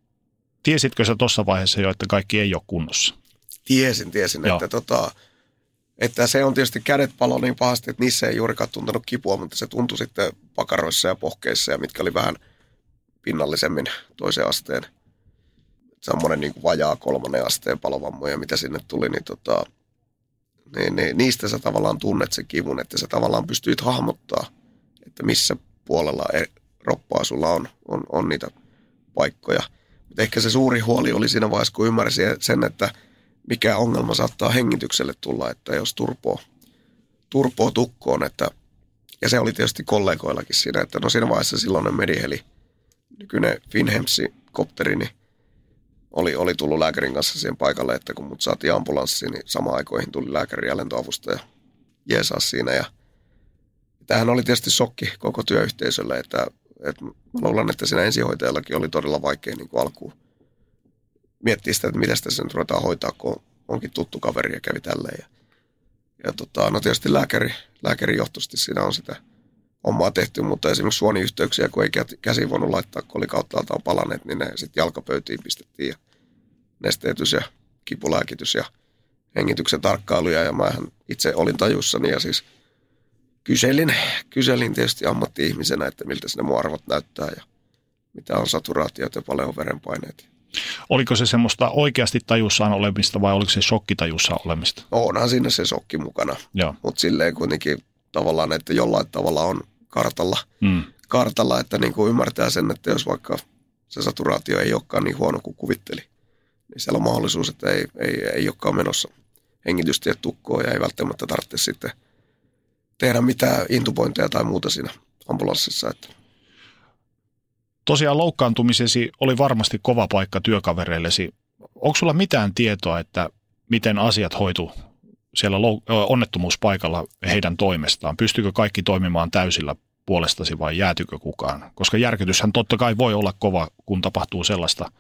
Tiesitkö sä tuossa vaiheessa jo, että kaikki ei ole kunnossa? Tiesin, tiesin, Joo. että, tota, että se on tietysti kädet palo niin pahasti, että niissä ei juurikaan tuntunut kipua, mutta se tuntui sitten pakaroissa ja pohkeissa ja mitkä oli vähän pinnallisemmin toisen asteen – semmoinen niin vajaa kolmannen asteen palovammoja, mitä sinne tuli, niin, tota, niin, niin niistä sä tavallaan tunnet se kivun, että sä tavallaan pystyit hahmottaa, että missä puolella roppaa sulla on, on, on niitä paikkoja. Mutta ehkä se suuri huoli oli siinä vaiheessa, kun ymmärsi sen, että mikä ongelma saattaa hengitykselle tulla, että jos turpoo, turpoo tukkoon, että ja se oli tietysti kollegoillakin siinä, että no siinä vaiheessa silloinen Mediheli, nykyinen Finhemsi kopteri, niin oli, oli tullut lääkärin kanssa siihen paikalle, että kun mut saatiin ambulanssiin, niin sama aikoihin tuli lääkäri ja lentoavustaja jeesaa siinä. Ja tämähän oli tietysti shokki koko työyhteisölle, että, että mä luulen, että siinä ensihoitajallakin oli todella vaikea niin kuin alkuun miettiä sitä, että miten sitä sen ruvetaan hoitaa, kun onkin tuttu kaveri ja kävi tälleen. Ja, ja tota, no tietysti lääkäri, lääkärijohtoisesti siinä on sitä hommaa tehty, mutta esimerkiksi suoniyhteyksiä, kun ei käsi voinut laittaa, kun oli kauttaaltaan palaneet, niin ne sitten jalkapöytiin pistettiin ja nesteytys ja kipulääkitys ja hengityksen tarkkailuja ja mähän itse olin tajussani ja siis kyselin, kyselin tietysti ammatti-ihmisenä, että miltä sinne mun arvot näyttää ja mitä on saturaatiot ja paljon verenpaineet. Oliko se semmoista oikeasti tajussaan olemista vai oliko se shokkitajussa olemista? onhan siinä se shokki mukana, mutta silleen kuitenkin tavallaan, että jollain tavalla on kartalla, mm. kartalla että niin kuin ymmärtää sen, että jos vaikka se saturaatio ei olekaan niin huono kuin kuvitteli, niin siellä on mahdollisuus, että ei, ei, ei olekaan menossa hengitystiet tukkoon ja ei välttämättä tarvitse sitten tehdä mitään intubointeja tai muuta siinä ambulanssissa. Että. Tosiaan loukkaantumisesi oli varmasti kova paikka työkavereillesi. Onko sulla mitään tietoa, että miten asiat hoitu siellä onnettomuuspaikalla heidän toimestaan? Pystyykö kaikki toimimaan täysillä puolestasi vai jäätykö kukaan? Koska järkytyshän totta kai voi olla kova, kun tapahtuu sellaista,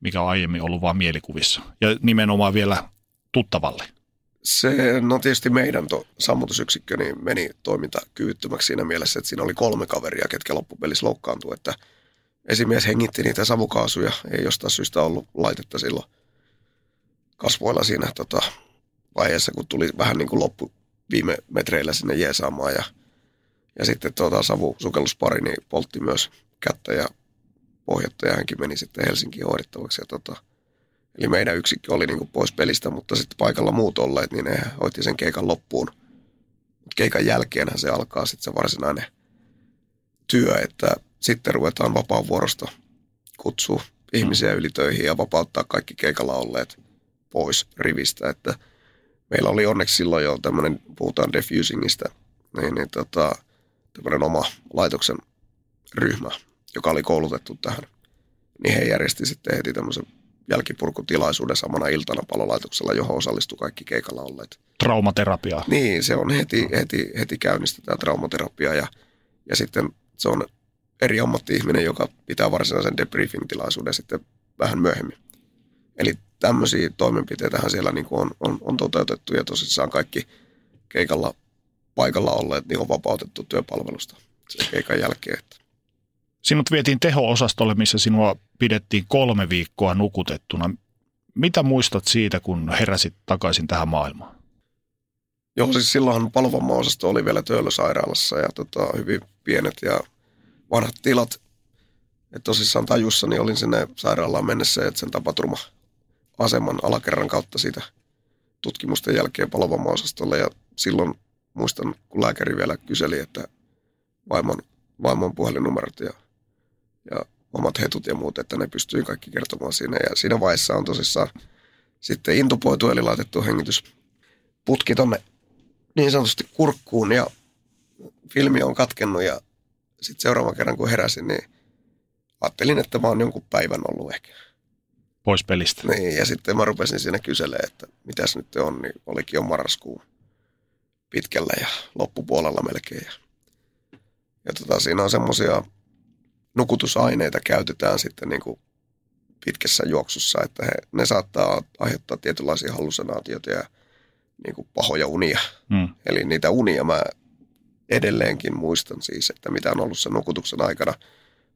mikä on aiemmin ollut vain mielikuvissa. Ja nimenomaan vielä tuttavalle. Se, no tietysti meidän to, sammutusyksikkö niin meni toimintakyvyttömäksi siinä mielessä, että siinä oli kolme kaveria, ketkä loppupelissä loukkaantui, että esimies hengitti niitä savukaasuja, ei jostain syystä ollut laitetta silloin kasvoilla siinä tota, vaiheessa, kun tuli vähän niin kuin loppu viime metreillä sinne jeesaamaan ja, ja sitten tuota, savusukelluspari niin poltti myös kättä ja pohjatta ja hänkin meni sitten Helsinkiin hoidettavaksi. Ja tota, eli meidän yksikkö oli niin kuin pois pelistä, mutta sitten paikalla muut olleet, niin ne hoiti sen keikan loppuun. Keikan jälkeenhän se alkaa sitten se varsinainen työ, että sitten ruvetaan vapaavuorosta kutsua ihmisiä yli töihin ja vapauttaa kaikki keikalla olleet pois rivistä, että – meillä oli onneksi silloin jo tämmöinen, puhutaan defusingista, niin, niin tota, tämmöinen oma laitoksen ryhmä, joka oli koulutettu tähän. Niin he järjesti sitten heti tämmöisen jälkipurkutilaisuuden samana iltana palolaitoksella, johon osallistui kaikki keikalla olleet. Traumaterapiaa. Niin, se on heti, heti, heti käynnistetään traumaterapia ja, ja sitten se on eri ammatti-ihminen, joka pitää varsinaisen debriefing-tilaisuuden sitten vähän myöhemmin. Eli tämmöisiä toimenpiteitähän siellä niin kuin on, on, on toteutettu ja tosissaan kaikki keikalla paikalla olleet niin on vapautettu työpalvelusta sen keikan jälkeen. Että. Sinut vietiin teho-osastolle, missä sinua pidettiin kolme viikkoa nukutettuna. Mitä muistat siitä, kun heräsit takaisin tähän maailmaan? Joo, siis silloinhan palvomma-osasto oli vielä Töölösairaalassa ja tota, hyvin pienet ja vanhat tilat. Et tosissaan tajussani olin sinne sairaalaan mennessä, että sen tapaturma aseman alakerran kautta siitä tutkimusten jälkeen palvomma-osastolle. Ja silloin muistan, kun lääkäri vielä kyseli, että vaimon, vaimon puhelinnumerot ja, ja omat hetut ja muut, että ne pystyy kaikki kertomaan siinä. Ja siinä vaiheessa on tosissaan sitten intupoitu, eli laitettu hengitysputki tonne niin sanotusti kurkkuun ja filmi on katkennut ja sitten seuraavan kerran kun heräsin, niin ajattelin, että mä oon jonkun päivän ollut ehkä. Pois pelistä. Niin, ja sitten mä rupesin siinä kyselemään, että mitäs nyt on, niin olikin jo marraskuun pitkällä ja loppupuolella melkein. Ja, ja tota, siinä on semmoisia nukutusaineita käytetään sitten niin kuin pitkässä juoksussa, että he, ne saattaa aiheuttaa tietynlaisia hallusinaatioita ja niin kuin pahoja unia. Mm. Eli niitä unia mä edelleenkin muistan siis, että mitä on ollut sen nukutuksen aikana.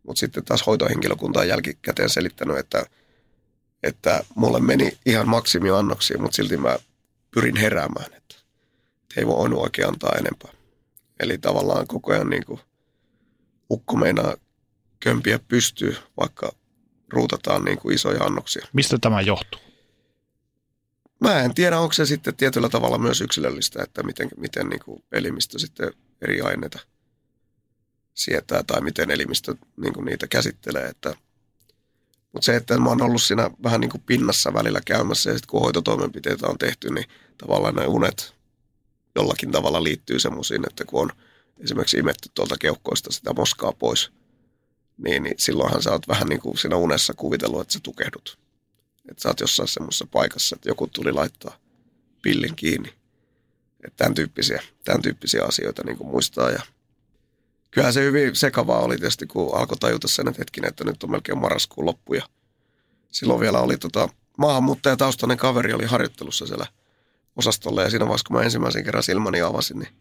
Mutta sitten taas hoitohenkilökunta on jälkikäteen selittänyt, että, että mulle meni ihan maksimiannoksia, mutta silti mä pyrin heräämään, että, että ei voi oikein antaa enempää. Eli tavallaan koko ajan niin kuin ukko meinaa kömpiä pystyy, vaikka ruutataan niin kuin isoja annoksia. Mistä tämä johtuu? Mä en tiedä, onko se sitten tietyllä tavalla myös yksilöllistä, että miten, miten niin kuin elimistö sitten eri aineita sietää tai miten elimistö niin kuin niitä käsittelee. Että, mutta se, että mä oon ollut siinä vähän niin kuin pinnassa välillä käymässä ja sitten kun hoitotoimenpiteitä on tehty, niin tavallaan ne unet jollakin tavalla liittyy semmoisiin, että kun on esimerkiksi imetty tuolta keuhkoista sitä moskaa pois, niin, niin silloinhan sä oot vähän niin kuin siinä unessa kuvitellut, että sä tukehdut. Että sä oot jossain semmoisessa paikassa, että joku tuli laittaa pillin kiinni. Että tämän tyyppisiä, tämän tyyppisiä asioita niin kuin muistaa. Ja kyllähän se hyvin sekavaa oli tietysti, kun alkoi tajuta sen, että hetkinen, että nyt on melkein marraskuun loppu. Ja silloin vielä oli tota, maahanmuuttajataustainen kaveri oli harjoittelussa siellä osastolla. Ja siinä vaiheessa, kun mä ensimmäisen kerran silmäni avasin, niin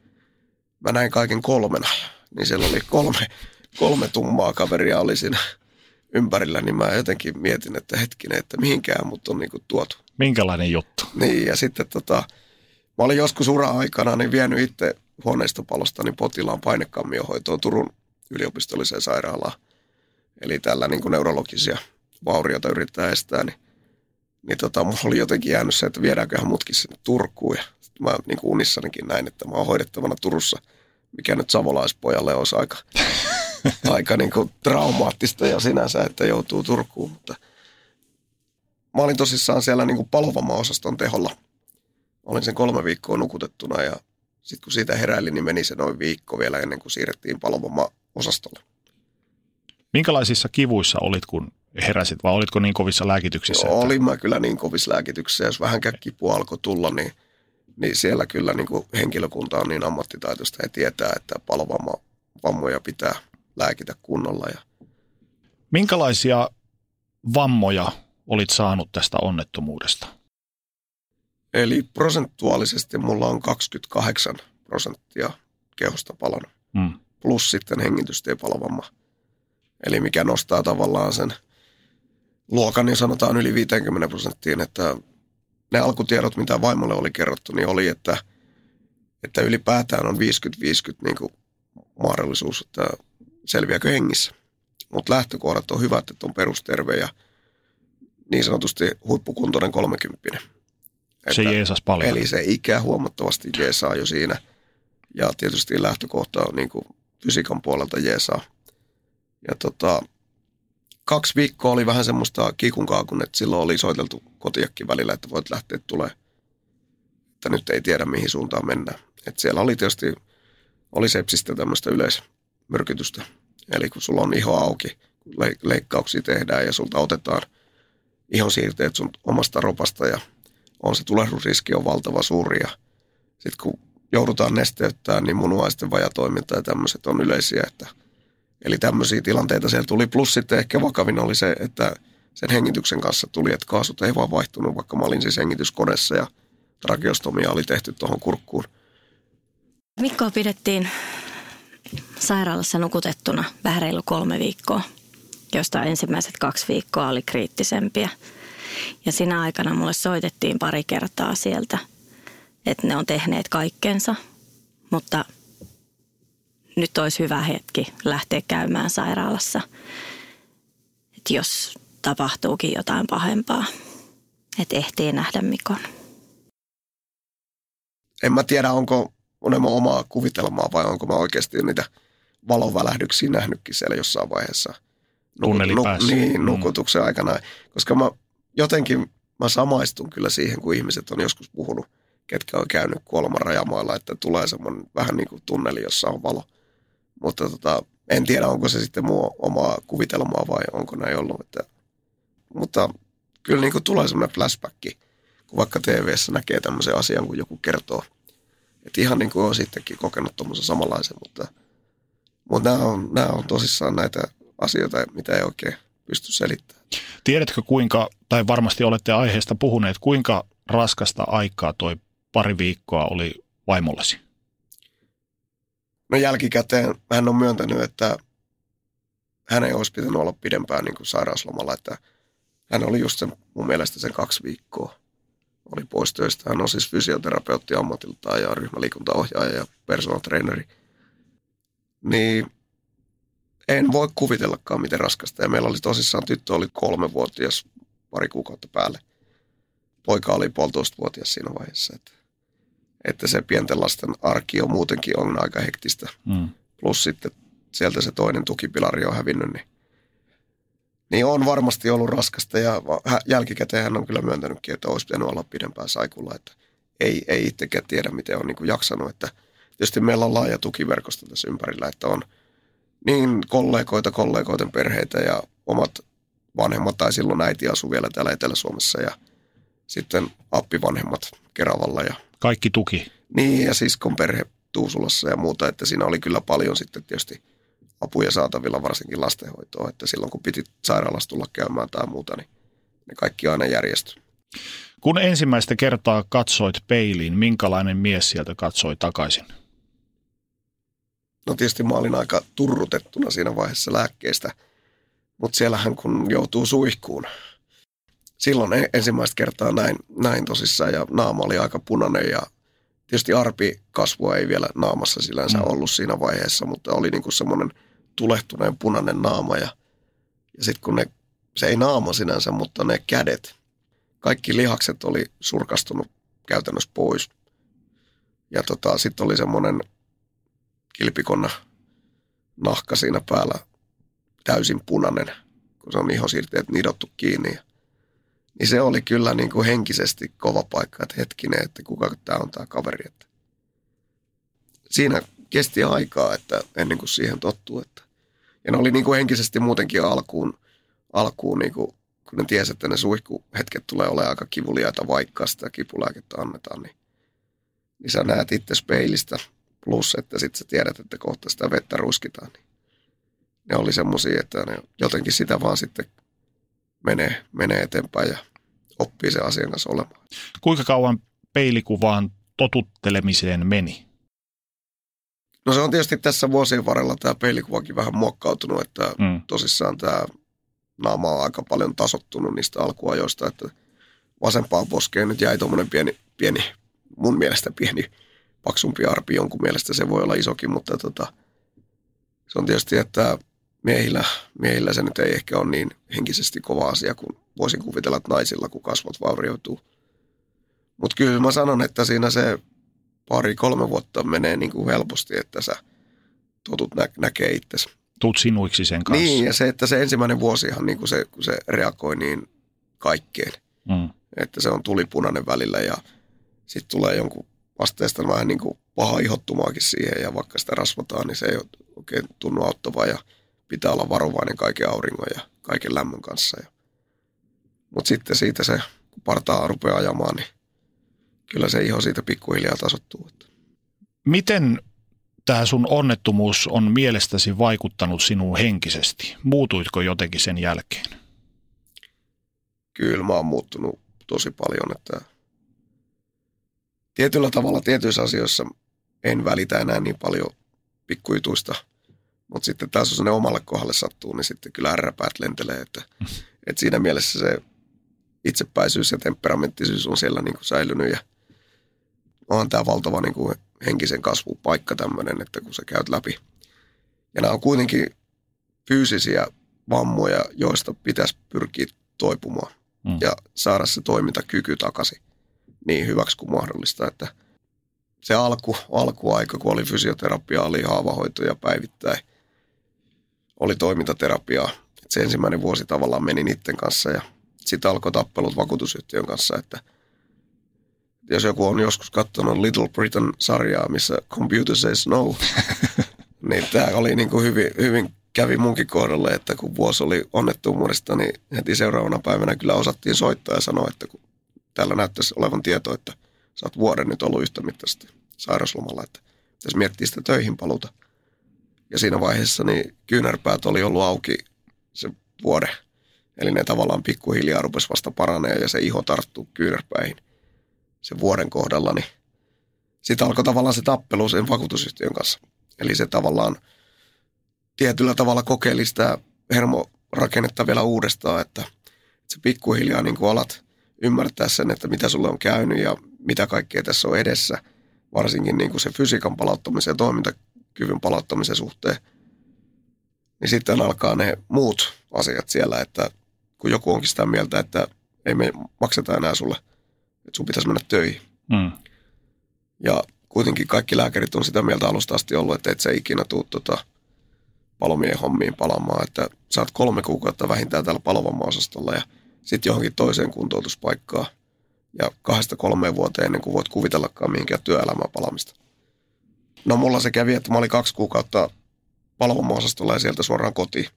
mä näin kaiken kolmena. Niin siellä oli kolme, kolme tummaa kaveria oli siinä ympärillä, niin mä jotenkin mietin, että hetkinen, että mihinkään mut on niin kuin tuotu. Minkälainen juttu? Niin, ja sitten tota, mä olin joskus ura-aikana niin vienyt itse huoneistopalosta niin potilaan painekammiohoitoon Turun yliopistolliseen sairaalaan. Eli tällä niin kuin neurologisia vaurioita yrittää estää, niin, niin tota, mulla oli jotenkin jäänyt se, että viedäänköhän mutkin sinne Turkuun. Ja mä niin kuin unissanikin näin, että mä oon hoidettavana Turussa, mikä nyt savolaispojalle olisi aika aika niin kuin traumaattista ja sinänsä, että joutuu Turkuun. Mutta mä olin tosissaan siellä niin kuin palovamma-osaston teholla. Olin sen kolme viikkoa nukutettuna ja sitten kun siitä heräilin, niin meni se noin viikko vielä ennen kuin siirrettiin palovamma-osastolle. Minkälaisissa kivuissa olit, kun heräsit, vai olitko niin kovissa lääkityksissä? Joo, että... olin mä kyllä niin kovissa lääkityksissä. Jos vähän kipua alkoi tulla, niin, niin siellä kyllä niin kuin henkilökunta on niin ammattitaitoista ja tietää, että palovamma vammoja pitää lääkitä kunnolla. Ja... Minkälaisia vammoja olit saanut tästä onnettomuudesta? Eli prosentuaalisesti mulla on 28 prosenttia kehosta palannut. Mm. Plus sitten hengitystiepalvamma. Eli mikä nostaa tavallaan sen luokan, niin sanotaan yli 50 prosenttiin, että ne alkutiedot, mitä vaimolle oli kerrottu, niin oli, että, että ylipäätään on 50-50 niin kuin mahdollisuus, että selviääkö hengissä. Mutta lähtökohdat on hyvät, että on perusterve ja niin sanotusti huippukuntoinen kolmekymppinen. Se jeesas paljon. Eli se ikä huomattavasti jeesaa jo siinä. Ja tietysti lähtökohta on niin kuin fysiikan puolelta jeesaa. Ja tota, kaksi viikkoa oli vähän semmoista kiikun kaakun, että silloin oli soiteltu kotiakin välillä, että voit lähteä tulee. Että nyt ei tiedä mihin suuntaan mennään. Et siellä oli tietysti, oli sepsistä tämmöistä yleismyrkytystä Eli kun sulla on iho auki, leikkauksia tehdään ja sulta otetaan ihon siirteet sun omasta ropasta ja on se tulehdusriski on valtava suuri ja sitten kun joudutaan nesteyttämään, niin munuaisten vajatoiminta ja tämmöiset on yleisiä, että eli tämmöisiä tilanteita siellä tuli. Plus sitten ehkä vakavin oli se, että sen hengityksen kanssa tuli, että kaasut ei vaan vaihtunut, vaikka mä olin siis hengityskodessa ja trakeostomia oli tehty tuohon kurkkuun. Mikko pidettiin sairaalassa nukutettuna vähän reilu kolme viikkoa, josta ensimmäiset kaksi viikkoa oli kriittisempiä. Ja siinä aikana mulle soitettiin pari kertaa sieltä, että ne on tehneet kaikkensa, mutta nyt olisi hyvä hetki lähteä käymään sairaalassa, että jos tapahtuukin jotain pahempaa, että ehtii nähdä Mikon. En mä tiedä, onko on omaa kuvitelmaa vai onko mä oikeasti niitä valovälähdyksiä nähnytkin siellä jossain vaiheessa. Tunneli Nuk- päässä. Niin, Mm. nukutuksen aikana. Koska mä jotenkin, mä samaistun kyllä siihen, kun ihmiset on joskus puhunut, ketkä on käynyt kuoleman rajamailla, että tulee semmoinen vähän niin kuin tunneli, jossa on valo. Mutta tota, en tiedä, onko se sitten mun omaa kuvitelmaa vai onko näin ollut. Että, mutta kyllä niin kuin tulee semmoinen flashback, kun vaikka TV-ssä näkee tämmöisen asian, kun joku kertoo. Että ihan niin kuin on sittenkin kokenut tuommoisen samanlaisen, mutta, mutta nämä, on, nämä on tosissaan näitä asioita, mitä ei oikein pysty selittämään. Tiedätkö kuinka, tai varmasti olette aiheesta puhuneet, kuinka raskasta aikaa toi pari viikkoa oli vaimollesi? No jälkikäteen hän on myöntänyt, että hän ei olisi pitänyt olla pidempään niin kuin sairauslomalla, että hän oli just sen, mun mielestä sen kaksi viikkoa oli pois töistä. Hän on siis fysioterapeutti ammatiltaan ja ryhmäliikuntaohjaaja ja personal traineri. Niin en voi kuvitellakaan, miten raskasta. Ja meillä oli tosissaan, tyttö oli kolmevuotias pari kuukautta päälle. Poika oli puolitoistavuotias siinä vaiheessa. Että, että se pienten lasten arki on muutenkin on aika hektistä Mm. plus sitten sieltä se toinen tukipilari on hävinnyt, niin, niin on varmasti ollut raskasta ja jälkikäteen hän on kyllä myöntänytkin, että olisi pitänyt olla pidempään saikulla, että ei, ei itsekään tiedä, miten on niin kuin jaksanut, että tietysti meillä on laaja tukiverkosto tässä ympärillä, että on niin kollegoita, kollegoiden perheitä ja omat vanhemmat tai silloin äiti asuu vielä täällä Etelä-Suomessa ja sitten appivanhemmat Keravalla ja Kaikki tuki. niin, ja siskon perhe Tuusulassa ja muuta, että siinä oli kyllä paljon sitten tietysti apuja saatavilla, varsinkin lastenhoitoa, että silloin kun piti sairaalassa tulla käymään tai muuta, niin ne kaikki aina järjestyi. Kun ensimmäistä kertaa katsoit peiliin, minkälainen mies sieltä katsoi takaisin? No tietysti mä olin aika turrutettuna siinä vaiheessa lääkkeestä, mutta siellähän kun joutuu suihkuun, silloin e- ensimmäistä kertaa näin, näin tosissaan ja naama oli aika punainen ja tietysti arpi kasvua ei vielä naamassa sillänsä Mm. ollut siinä vaiheessa, mutta oli niinku semmoinen tulehtuneen punainen naama ja, ja sitten kun ne, se ei naama sinänsä, mutta ne kädet, kaikki lihakset oli surkastunut käytännössä pois. Ja tota, sitten oli semmoinen kilpikonna nahka siinä päällä täysin punainen, kun se on ihosiirteet nidottu kiinni. Niin se oli kyllä niin kuin henkisesti kova paikka, että hetkinen, että kuka tämä on tämä kaveri. Että siinä kesti aikaa, että ennen kuin siihen tottuu. Että. Ja ne oli niin kuin henkisesti muutenkin alkuun, alkuun niin kuin, kun ne tiesi, että ne suihkuhetket tulee olemaan aika kivuliaita, vaikka sitä kipulääkettä annetaan, niin, niin sä näet itse peilistä plus, että sitten sä tiedät, että kohta sitä vettä ruskitaan. Niin ne oli semmoisia, että ne jotenkin sitä vaan sitten menee, menee eteenpäin ja oppii sen asian kanssa olemaan. Kuinka kauan peilikuvaan totuttelemiseen meni? No se on tietysti tässä vuosien varrella tämä peilikuvakin vähän muokkautunut, että Mm. tosissaan tämä naama on aika paljon tasottunut niistä alkuajoista, että vasempaan poskeen nyt jäi tuommoinen pieni, pieni, mun mielestä pieni paksumpi arpi, jonkun mielestä se voi olla isokin, mutta tota, se on tietysti, että miehillä, miehillä se nyt ei ehkä ole niin henkisesti kova asia kuin voisin kuvitella, että naisilla, kun kasvot vaurioituu. Mutta kyllä mä sanon, että siinä se pari-kolme vuotta menee niin kuin helposti, että sä totut nä- näkee itsesi. Tuut sinuiksi sen kanssa. Niin, ja se, että se ensimmäinen vuosihan, niin kuin se, kun se reagoi niin kaikkeen, Mm. että se on tulipunainen välillä ja sitten tulee jonkun asteesta vähän niin kuin paha ihottumaakin siihen ja vaikka sitä rasvataan, niin se ei oikein tunnu auttavaa ja pitää olla varovainen kaiken auringon ja kaiken lämmön kanssa. Mutta sitten siitä se, kun partaa rupeaa ajamaan, niin kyllä se iho siitä pikkuhiljaa tasottuu. Miten tämä sun onnettomuus on mielestäsi vaikuttanut sinuun henkisesti? Muutuitko jotenkin sen jälkeen? Kyllä mä oon muuttunut tosi paljon, että tietyllä tavalla tietyissä asioissa en välitä enää niin paljon pikkujutuista, mutta sitten taas jos ne omalle kohdalle sattuu, niin sitten kyllä ärräpäät lentelee, että, että siinä mielessä se itsepäisyys ja temperamenttisyys on siellä niin kuin säilynyt ja on tämä valtava niin kuin henkisen kasvun paikka tämmöinen, että kun sä käyt läpi. Ja nämä on kuitenkin fyysisiä vammoja, joista pitäisi pyrkiä toipumaan mm. ja saada se toimintakyky takaisin niin hyväksi kuin mahdollista, että se alku, alkuaika, kun oli fysioterapia, oli haavahoitoja päivittäin, oli toimintaterapiaa. Se ensimmäinen vuosi tavallaan meni niiden kanssa ja sitten alkoi tappelut vakuutusyhtiön kanssa, että jos joku on joskus katsonut Little Britain-sarjaa, missä computer says no, niin tämä oli niin kuin hyvin, hyvin kävi munkin kohdalle, että kun vuosi oli onnettomuudesta, niin heti seuraavana päivänä kyllä osattiin soittaa ja sanoa, että kun täällä näyttäisi olevan tieto, että sä oot vuoden nyt ollut yhtä mittaisesti sairaslomalla, että pitäisi miettiä sitä töihin paluta. Ja siinä vaiheessa niin kyynärpäät oli ollut auki se vuode. Eli ne tavallaan pikkuhiljaa rupesi vasta paranee ja se iho tarttuu kyynärpäihin sen vuoden kohdalla. Niin sitten alkoi tavallaan se tappelu sen vakuutusyhtiön kanssa. Eli se tavallaan tietyllä tavalla kokeili sitä hermorakennetta vielä uudestaan, että se pikkuhiljaa niin alat ymmärtää sen, että mitä sulle on käynyt ja mitä kaikkea tässä on edessä, varsinkin niin kuin se fysiikan palauttamisen ja toimintakyvyn palauttamisen suhteen. Niin sitten alkaa ne muut asiat siellä, että kun joku onkin sitä mieltä, että ei me makseta enää sulle, että sun pitäisi mennä töihin. Mm. Ja kuitenkin kaikki lääkärit on sitä mieltä alusta asti ollut, että et sä ikinä tuu tota, palomien hommiin palaamaan, että saat kolme kuukautta vähintään täällä palovamma-osastolla ja sitten johonkin toiseen kuntoutuspaikkaan ja kahdesta kolmeen vuoteen ennen kuin voit kuvitellakaan mihinkään työelämään palamista. No mulla se kävi, että mä olin kaksi kuukautta palovamma-osastolla ja sieltä suoraan kotiin.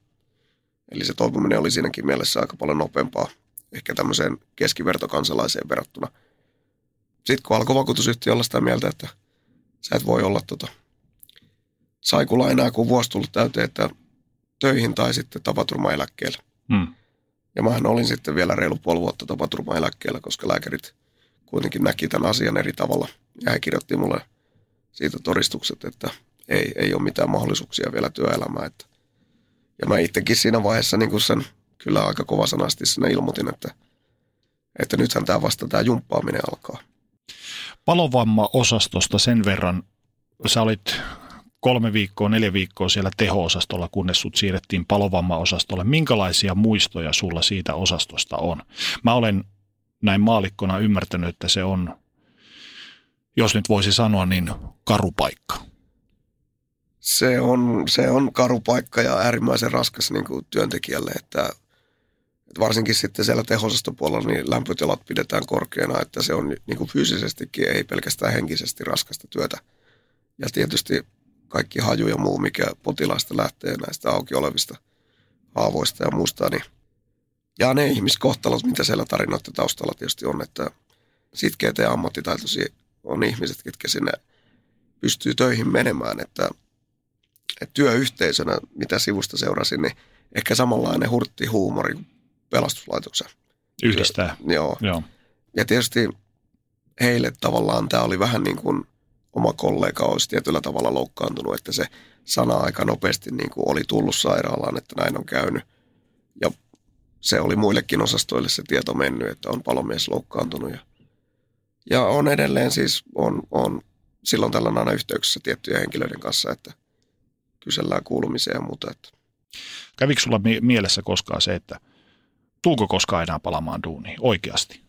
Eli se toipuminen oli siinäkin mielessä aika paljon nopeampaa, ehkä tämmöiseen keskivertokansalaiseen verrattuna. Sitten kun alkoi vakuutusyhtiö olla sitä mieltä, että sä et voi olla tota, saikulla enää kun vuosi tullut täyteen, että töihin tai sitten tapaturmaeläkkeelle. Hmm. Ja mähän olin sitten vielä reilu puoli vuotta tapaturmaeläkkeellä, koska lääkärit kuitenkin näki tämän asian eri tavalla. Ja he kirjoitti mulle siitä todistukset, että ei, ei ole mitään mahdollisuuksia vielä työelämään. Että. Ja mä itsekin siinä vaiheessa niin kuin sen kyllä aika sanasti sinne ilmoitin, että, että nythän tämä vasta tämä jumppaaminen alkaa. Palovamma-osastosta sen verran, sä olit kolme viikkoa, neljä viikkoa siellä teho-osastolla, kunnes sut siirrettiin palovamma-osastolle. Minkälaisia muistoja sulla siitä osastosta on? Mä olen näin maalikkona ymmärtänyt, että se on, jos nyt voisi sanoa, niin karupaikka. Se on, se on karupaikka ja äärimmäisen raskas niin kuin työntekijälle, että, että varsinkin sitten siellä tehosastopuolella niin lämpötilat pidetään korkeana, että se on niin kuin fyysisestikin, ei pelkästään henkisesti raskasta työtä. Ja tietysti kaikki haju ja muu, mikä potilaista lähtee näistä auki olevista haavoista ja muusta, niin ja ne ihmiskohtalot, mitä siellä tarinoiden taustalla tietysti on, että sitkeät ja ammattitaitoisia on ihmiset, ketkä sinne pystyy töihin menemään, että, että työyhteisönä, mitä sivusta seurasin, niin ehkä samanlainen hurtti huumori kuin pelastuslaitoksen. Yhdistää. Työ, joo. joo. Ja tietysti heille tavallaan tämä oli vähän niin kuin oma kollega olisi tietyllä tavalla loukkaantunut, että se sana aika nopeasti niin kuin oli tullut sairaalaan, että näin on käynyt. Ja se oli muillekin osastoille se tieto mennyt, että on palomies loukkaantunut. Ja, ja on edelleen siis, on, on silloin tällä aina yhteyksissä tiettyjen henkilöiden kanssa, että kysellään kuulumisia ja muuta. Että. Kävikö sulla mielessä koskaan se, että tuuko koskaan enää palamaan duuniin oikeasti?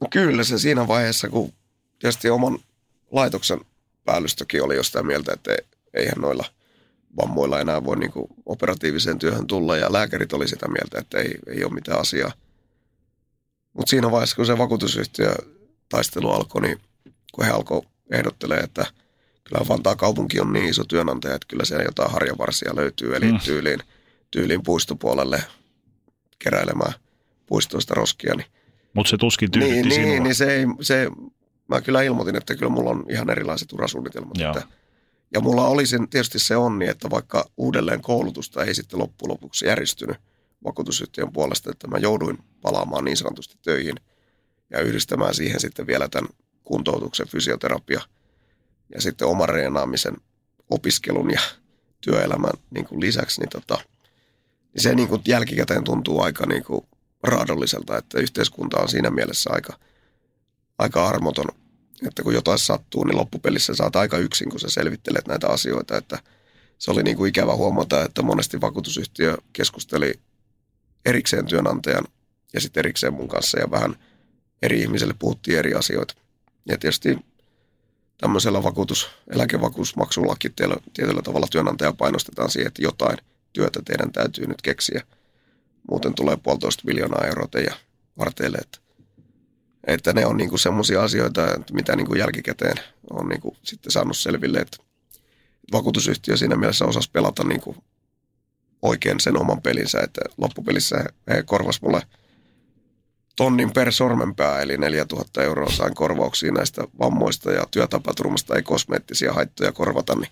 No kyllä se siinä vaiheessa, kun tietysti oman laitoksen päällystökin oli jostain mieltä, että eihän noilla vammoilla enää voi niin kuin operatiiviseen työhön tulla ja lääkärit oli sitä mieltä, että ei, ei ole mitään asiaa. Mutta siinä vaiheessa, kun se vakuutusyhtiö taistelu alkoi, niin kun he alkoi ehdottelee, että kyllä Vantaa kaupunki on niin iso työnantaja, että kyllä siellä jotain harjavarsia löytyy, eli mm. tyyliin, tyyliin puistopuolelle keräilemään puistoista roskia. Niin, Mutta se tuskin tyydytti niin, sinua. niin, niin se, ei, se, mä kyllä ilmoitin, että kyllä mulla on ihan erilaiset urasuunnitelmat. Joo. Että, ja mulla oli sen, tietysti se onni, että vaikka uudelleen koulutusta ei sitten loppujen lopuksi järjestynyt vakuutusyhtiön puolesta, että mä jouduin palaamaan niin sanotusti töihin ja yhdistämään siihen sitten vielä tämän kuntoutuksen, fysioterapia ja sitten oman reenaamisen, opiskelun ja työelämän niin kuin lisäksi, niin, tota, se niin kuin jälkikäteen tuntuu aika niin kuin raadolliselta, että yhteiskunta on siinä mielessä aika, aika armoton, että kun jotain sattuu, niin loppupelissä saat aika yksin, kun sä selvittelet näitä asioita, että se oli niin kuin ikävä huomata, että monesti vakuutusyhtiö keskusteli erikseen työnantajan ja sitten erikseen mun kanssa ja vähän eri ihmiselle puhuttiin eri asioita. Ja tietysti tämmöisellä vakuutus, eläkevakuusmaksullakin tietyllä, tietyllä tavalla työnantaja painostetaan siihen, että jotain työtä teidän täytyy nyt keksiä. Muuten tulee puolitoista miljoonaa euroa teidän varteille. Että, että ne on niinku semmoisia asioita, että mitä niinku jälkikäteen on niinku sitten saanut selville, että vakuutusyhtiö siinä mielessä osasi pelata niinku oikein sen oman pelinsä, että loppupelissä he, korvas mulle tonnin per sormenpää, eli 4000 euroa sain korvauksia näistä vammoista ja työtapaturmasta ei kosmeettisia haittoja korvata, niin,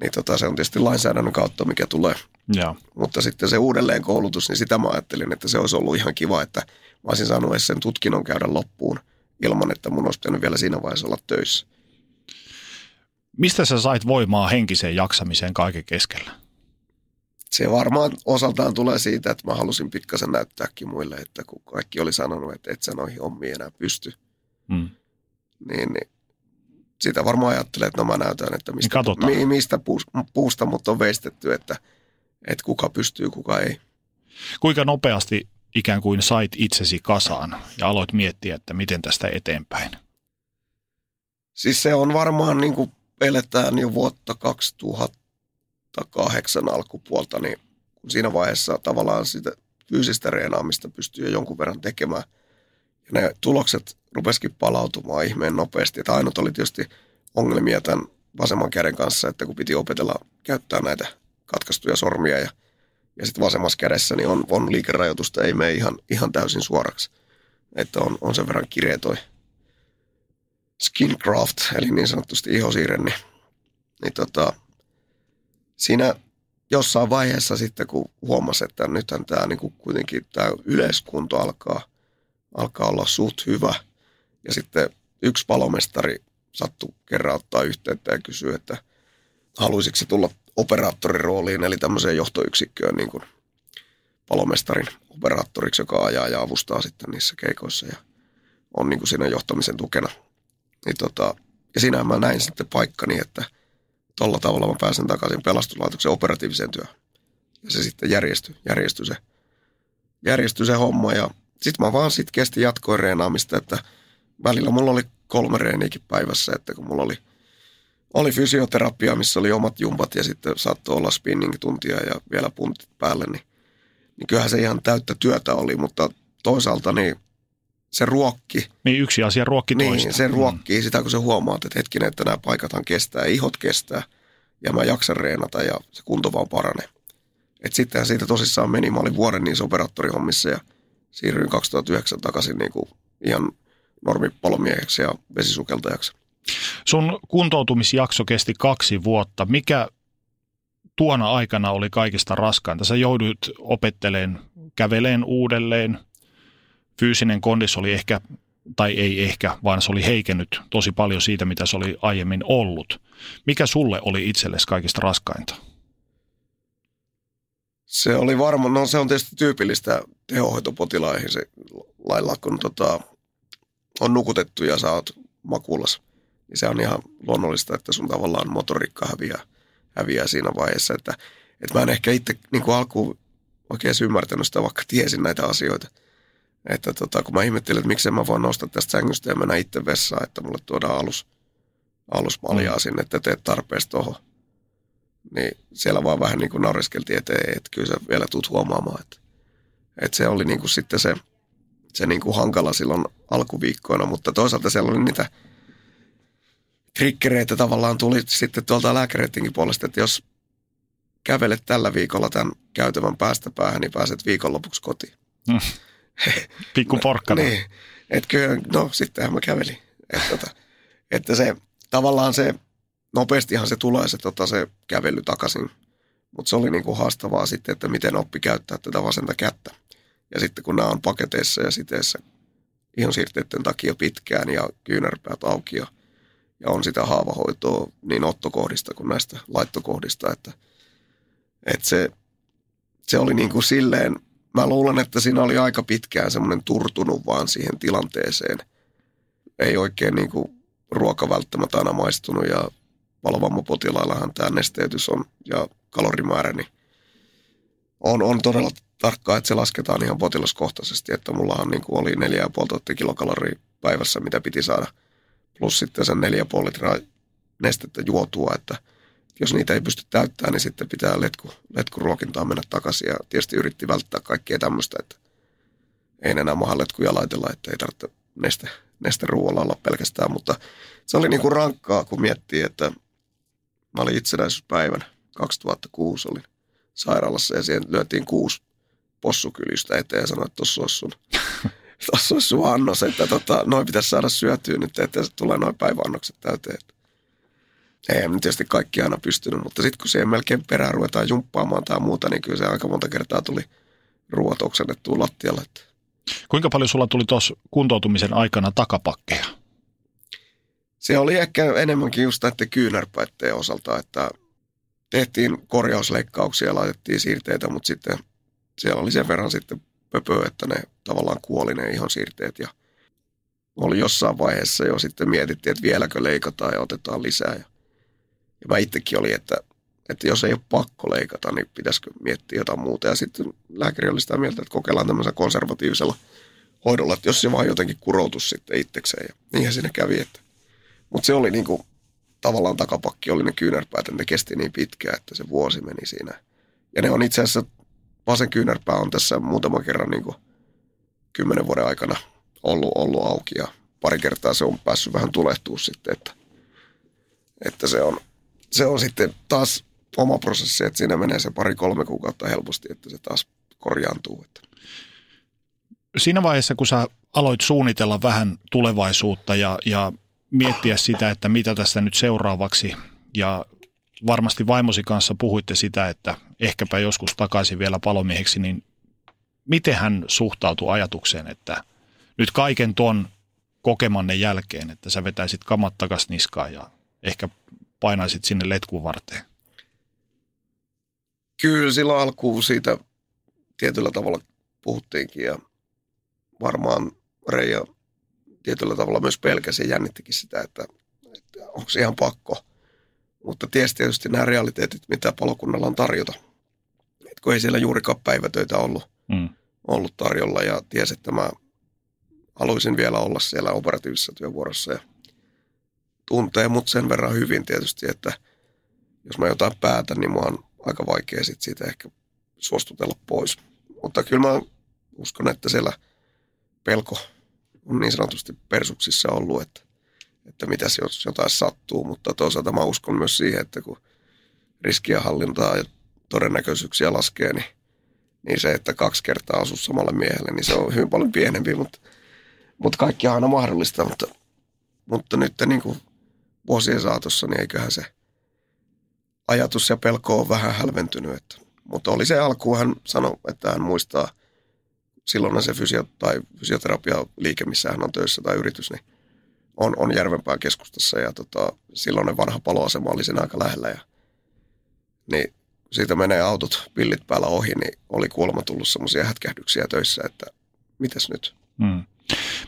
niin tota, se on tietysti lainsäädännön kautta, mikä tulee. Joo. Mutta sitten se uudelleenkoulutus, niin sitä mä ajattelin, että se olisi ollut ihan kiva, että mä olisin saanut edes sen tutkinnon käydä loppuun ilman, että mun olisi pitänyt vielä siinä vaiheessa olla töissä. Mistä sä sait voimaa henkiseen jaksamiseen kaiken keskellä? Se varmaan osaltaan tulee siitä, että mä halusin pikkasen näyttääkin muille, että kun kaikki oli sanonut, että et sä noihin hommiin enää pysty, Mm. niin, niin sitä varmaan ajattelee, että no mä näytän, että mistä, Niin mistä puus, puusta mut on veistetty, että, että kuka pystyy, kuka ei. Kuinka nopeasti ikään kuin sait itsesi kasaan ja aloit miettiä, että miten tästä eteenpäin? Siis se on varmaan niin kuin eletään jo vuotta 2008 alkupuolta, niin kun siinä vaiheessa tavallaan sitä fyysistä reenaamista pystyy jo jonkun verran tekemään. Ja ne tulokset rupesikin palautumaan ihmeen nopeasti. Että ainut oli tietysti ongelmia tämän vasemman käden kanssa, että kun piti opetella käyttää näitä katkaistuja sormia ja, ja sitten vasemmassa kädessä niin on, on liikerajoitusta, ei mene ihan, ihan täysin suoraksi. Että on, on sen verran kireä toi Skincraft, eli niin sanotusti ihosiirre, niin, niin tota, siinä jossain vaiheessa sitten, kun huomasi, että nythän tämä niin kuitenkin tämä yleiskunto alkaa, alkaa olla suht hyvä. Ja sitten yksi palomestari sattui kerran ottaa yhteyttä ja kysyi, että haluaisiko se tulla operaattorin rooliin, eli tämmöiseen johtoyksikköön niin kuin palomestarin operaattoriksi, joka ajaa ja avustaa sitten niissä keikoissa ja on niin kuin siinä johtamisen tukena. Niin tota, ja siinä mä näin sitten paikkani, että tolla tavalla mä pääsen takaisin pelastuslaitoksen operatiiviseen työhön. Ja se sitten järjestyi, järjestyi se, järjestyi se homma ja sitten mä vaan sitten kestin jatkoin reenaamista, että välillä mulla oli kolme reeniäkin päivässä, että kun mulla oli, oli fysioterapia, missä oli omat jumpat ja sitten saattoi olla spinning-tuntia ja vielä puntit päälle, niin, niin kyllähän se ihan täyttä työtä oli, mutta toisaalta niin se ruokki, Niin yksi asia ruokki toista. niin, se ruokkii sitä, kun sä huomaat, että hetkinen, että nämä paikathan kestää, ihot kestää, ja mä jaksan reenata, ja se kunto vaan paranee. Et sittenhän siitä tosissaan meni, mä olin vuoden niissä operaattorihommissa, ja siirryin 2009 takaisin niin kuin ihan normipalomieheksi ja vesisukeltajaksi. Sun kuntoutumisjakso kesti kaksi vuotta. Mikä tuona aikana oli kaikista raskainta? Sä jouduit opetteleen käveleen uudelleen. Fyysinen kondis oli ehkä, tai ei ehkä, vaan se oli heikennyt tosi paljon siitä, mitä se oli aiemmin ollut. Mikä sulle oli itsellesi kaikista raskainta? Se oli varmaan, no se on tietysti tyypillistä tehohoitopotilaihin se lailla, kun tota, on nukutettu ja sä oot makuulas. Niin se on ihan luonnollista, että sun tavallaan motoriikka häviää, häviää siinä vaiheessa. Että, että mä en ehkä itse niin kuin alkuun oikein ymmärtänyt sitä, vaikka tiesin näitä asioita. Että tota, kun mä ihmettelin, että miksei mä voin nostaa tästä sängystä ja mennä itse vessaan, että mulle tuodaan alus, alus maljaa sinne, että teet tarpeeksi tuohon. Niin siellä vaan vähän niin kuin naureskeltiin, että, että kyllä sä vielä tuut huomaamaan. Että, että se oli niin kuin sitten se, se niin kuin hankala silloin alkuviikkoina, mutta toisaalta siellä oli niitä trikkereitä tavallaan tuli sitten tuolta lääkäreidenkin puolesta, että jos kävelet tällä viikolla tämän käytävän päästä päähän, niin pääset viikonlopuksi kotiin. Mm. Pikku porkkana. Niin, että kyllä, no sittenhän mä kävelin. Että, tota, että se tavallaan se, nopeastihan se tulee se, tota, se kävely takaisin. Mutta se oli niinku haastavaa sitten, että miten oppi käyttää tätä vasenta kättä. Ja sitten kun nämä on paketeissa ja siteessä ihonsiirteiden takia pitkään ja kyynärpäät auki ja, ja on sitä haavahoitoa niin ottokohdista kuin näistä laittokohdista, että, että se, se oli niin kuin silleen, mä luulen, että siinä oli aika pitkään semmoinen turtunut vaan siihen tilanteeseen. Ei oikein niin kuin ruoka välttämättä aina maistunut ja palovammapotilaillahan tämä nesteytys on ja kalorimäärä, niin on, on todella tarkkaa, että se lasketaan ihan potilaskohtaisesti, että mullahan niin kuin oli 4,5 kilokaloria päivässä, mitä piti saada, plus sitten sen 4,5 litraa nestettä juotua, että jos niitä ei pysty täyttämään, niin sitten pitää letku, letkuruokintaa mennä takaisin ja tietysti yritti välttää kaikkea tämmöistä, että ei enää maha letkuja laitella, että ei tarvitse neste, neste ruoalla olla pelkästään, mutta se oli niin kuin rankkaa, kun miettii, että mä olin itsenäisyyspäivän 2006 olin sairaalassa ja siihen lyötiin kuusi possukylystä eteen ja sanoi, että tuossa olisi sun, tossa olisi sun annos, että tota, noin pitäisi saada syötyä nyt, että tulee noin päiväannokset täyteen. Ei nyt tietysti kaikki aina pystynyt, mutta sitten kun siihen melkein perään ruvetaan jumppaamaan tai muuta, niin kyllä se aika monta kertaa tuli ruoat oksennettua lattialle. Kuinka paljon sulla tuli tuossa kuntoutumisen aikana takapakkeja? Se oli ehkä enemmänkin just näiden kyynärpäitteen osalta, että tehtiin korjausleikkauksia ja laitettiin siirteitä, mutta sitten siellä oli sen verran sitten pöpöä, että ne tavallaan kuoli ne ihan siirteet ja oli jossain vaiheessa jo sitten mietittiin, että vieläkö leikataan ja otetaan lisää. Ja, ja mä itsekin oli, että, että jos ei ole pakko leikata, niin pitäisikö miettiä jotain muuta. Ja sitten lääkäri oli sitä mieltä, että kokeillaan tämmöisellä konservatiivisella hoidolla, että jos se vaan jotenkin kuroutus sitten itsekseen. Ja niinhän siinä kävi. Että. Mutta se oli niin kuin, tavallaan takapakki, oli ne kyynärpäät, ne kesti niin pitkään, että se vuosi meni siinä. Ja ne on itse asiassa vasen kyynärpää on tässä muutaman kerran niin kuin kymmenen vuoden aikana ollut, ollut auki ja pari kertaa se on päässyt vähän tulehtuu sitten, että, että se, on, se on sitten taas oma prosessi, että siinä menee se pari-kolme kuukautta helposti, että se taas korjaantuu. Että. Siinä vaiheessa, kun sä aloit suunnitella vähän tulevaisuutta ja, ja miettiä sitä, että mitä tästä nyt seuraavaksi ja varmasti vaimosi kanssa puhuitte sitä, että ehkäpä joskus takaisin vielä palomieheksi, niin miten hän suhtautui ajatukseen, että nyt kaiken tuon kokemanne jälkeen, että sä vetäisit kamat takas niskaan ja ehkä painaisit sinne letkun varteen? Kyllä silloin alkuun siitä tietyllä tavalla puhuttiinkin ja varmaan Reija tietyllä tavalla myös pelkäsi ja jännittikin sitä, että, että onko se ihan pakko. Mutta tiesi tietysti nämä realiteetit, mitä palokunnalla on tarjota. Et kun ei siellä juurikaan päivätöitä ollut, mm. ollut tarjolla ja tiesi, että mä haluaisin vielä olla siellä operatiivisessa työvuorossa ja tuntee mut sen verran hyvin tietysti, että jos mä jotain päätän, niin mua on aika vaikea sit siitä ehkä suostutella pois. Mutta kyllä mä uskon, että siellä pelko on niin sanotusti persuksissa ollut, että, että mitäs jos jotain sattuu, mutta toisaalta mä uskon myös siihen, että kun riskiä hallintaa ja todennäköisyyksiä laskee, niin, niin se, että kaksi kertaa asuu samalle miehelle, niin se on hyvin paljon pienempi, mutta, mutta kaikki on aina mahdollista, mutta, mutta nyt niin kuin vuosien saatossa, niin eiköhän se ajatus ja pelko on vähän hälventynyt, että, mutta oli se alku, hän sanoi, että hän muistaa silloin se fysio- tai fysioterapia-liike, missä hän on töissä tai yritys, niin on, on Järvenpään keskustassa ja tota, silloin vanha paloasema oli sen aika lähellä ja niin siitä menee autot pillit päällä ohi, niin oli kuulemma tullut semmoisia hätkähdyksiä töissä, että mitäs nyt? Hmm.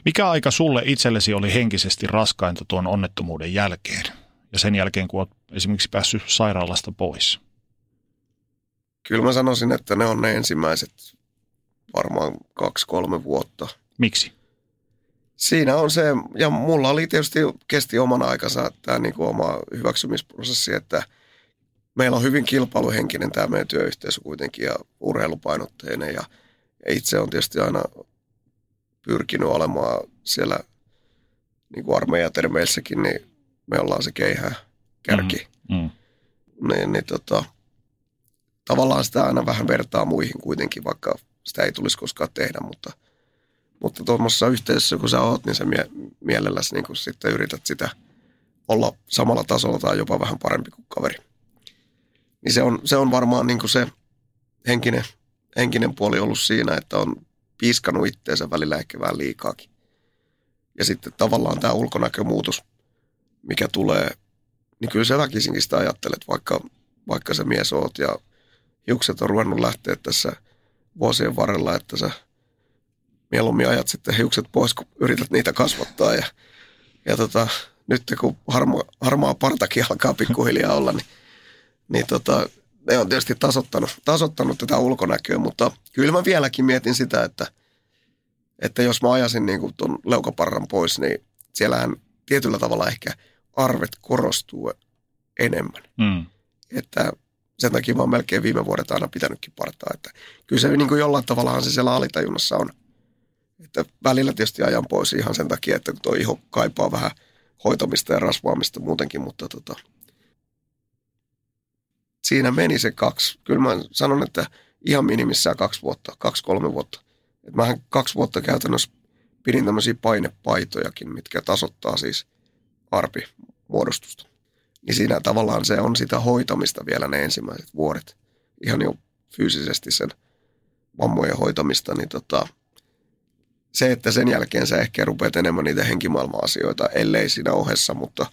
Mikä aika sulle itsellesi oli henkisesti raskainta tuon onnettomuuden jälkeen ja sen jälkeen, kun olet esimerkiksi päässyt sairaalasta pois? Kyllä mä sanoisin, että ne on ne ensimmäiset varmaan kaksi-kolme vuotta. Miksi? Siinä on se, ja mulla oli tietysti kesti oman aikansa tämä niin kuin oma hyväksymisprosessi, että meillä on hyvin kilpailuhenkinen tämä meidän työyhteisö kuitenkin ja urheilupainotteinen ja itse on tietysti aina pyrkinyt olemaan siellä niin kuin armeijatermeissäkin, niin me ollaan se keihä kärki. Mm, mm. Niin, niin tota, tavallaan sitä aina vähän vertaa muihin kuitenkin, vaikka sitä ei tulisi koskaan tehdä, mutta Mutta tuommoisessa yhteisössä, kun sä oot, niin sä mie- mielelläsi niin sitten yrität sitä olla samalla tasolla tai jopa vähän parempi kuin kaveri. Niin se on, se on varmaan niin se henkinen, henkinen puoli ollut siinä, että on piiskanut itteensä välillä ehkä vähän liikaakin. Ja sitten tavallaan tämä ulkonäkömuutos, mikä tulee, niin kyllä sä väkisinkin sitä ajattelet, vaikka, vaikka se mies oot ja hiukset on ruvennut lähteä tässä vuosien varrella, että sä mieluummin ajat sitten hiukset pois, kun yrität niitä kasvattaa. Ja, ja tota, nyt kun harma, harmaa partakin alkaa pikkuhiljaa olla, niin, niin tota, ne on tietysti tasottanut, tasottanut tätä ulkonäköä, mutta kyllä mä vieläkin mietin sitä, että, että jos mä ajasin niin tuon leukaparran pois, niin siellähän tietyllä tavalla ehkä arvet korostuu enemmän. Mm. Että sen takia mä oon melkein viime vuodet aina pitänytkin partaa. Että kyllä se niin kuin jollain tavallahan se siellä alitajunnassa on. Että välillä tietysti ajan pois ihan sen takia, että tuo iho kaipaa vähän hoitamista ja rasvaamista muutenkin, mutta tota, siinä meni se kaksi. Kyllä mä sanon, että ihan minimissään kaksi vuotta, kaksi-kolme vuotta. Et mähän kaksi vuotta käytännössä pidin tämmöisiä painepaitojakin, mitkä tasoittaa siis arpimuodostusta. Niin siinä tavallaan se on sitä hoitamista vielä ne ensimmäiset vuodet. Ihan jo fyysisesti sen vammojen hoitamista, niin tota, se, että sen jälkeen sä ehkä rupeat enemmän niitä henkimaailma-asioita, ellei siinä ohessa, mutta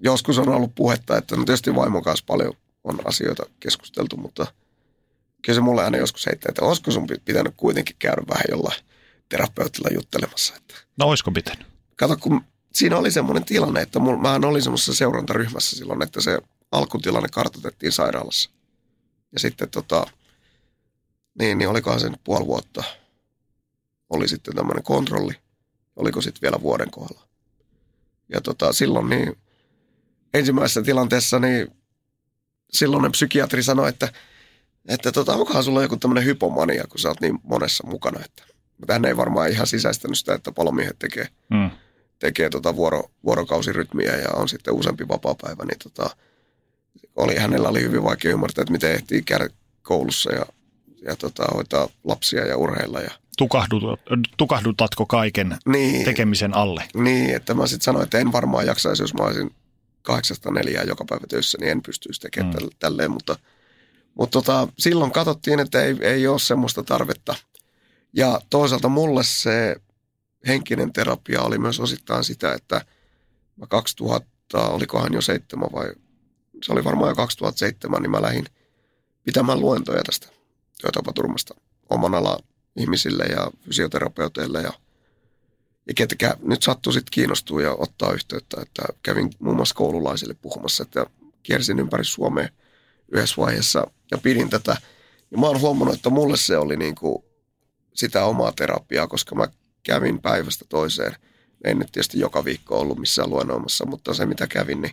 joskus on ollut puhetta, että no tietysti vaimon kanssa paljon on asioita keskusteltu, mutta kyllä se mulle aina joskus heittää, että olisiko sun pitänyt kuitenkin käydä vähän jollain terapeutilla juttelemassa. Että. No olisiko pitänyt? Kato, kun siinä oli semmoinen tilanne, että mulla, mähän olin semmoisessa seurantaryhmässä silloin, että se alkutilanne kartoitettiin sairaalassa. Ja sitten tota, niin, niin olikohan se nyt puoli vuotta, oli sitten tämmöinen kontrolli, oliko sitten vielä vuoden kohdalla. Ja tota, silloin niin ensimmäisessä tilanteessa niin silloinen psykiatri sanoi, että, että tota, onkohan sulla joku tämmöinen hypomania, kun sä oot niin monessa mukana. Että, mutta hän ei varmaan ihan sisäistänyt sitä, että palomiehet tekee, mm. Tekee tota vuoro, vuorokausirytmiä ja on sitten useampi vapaa-päivä, niin tota, oli, hänellä oli hyvin vaikea ymmärtää, että miten ehtii käydä koulussa ja, ja tota, hoitaa lapsia ja urheilla ja Tukahdut, tukahdutatko kaiken niin, tekemisen alle? Niin, että mä sitten sanoin, että en varmaan jaksaisi, jos mä olisin kahdeksasta neljää joka päivä töissä, niin en pystyisi tekemään mm. tälleen, mutta, mutta tota, silloin katsottiin, että ei, ei ole semmoista tarvetta. Ja toisaalta mulle se henkinen terapia oli myös osittain sitä, että mä 2000, olikohan jo seitsemän vai se oli varmaan jo 2007, niin mä lähdin pitämään luentoja tästä työtapaturmasta oman ala ihmisille ja fysioterapeuteille ja, ja ketkä nyt sattuu sitten kiinnostua ja ottaa yhteyttä, että kävin muun muassa koululaisille puhumassa, että kiersin ympäri Suomea yhdessä vaiheessa ja pidin tätä. Ja mä oon huomannut, että mulle se oli niin kuin sitä omaa terapiaa, koska mä kävin päivästä toiseen. En nyt tietysti joka viikko ollut missään luennoimassa, mutta se mitä kävin, niin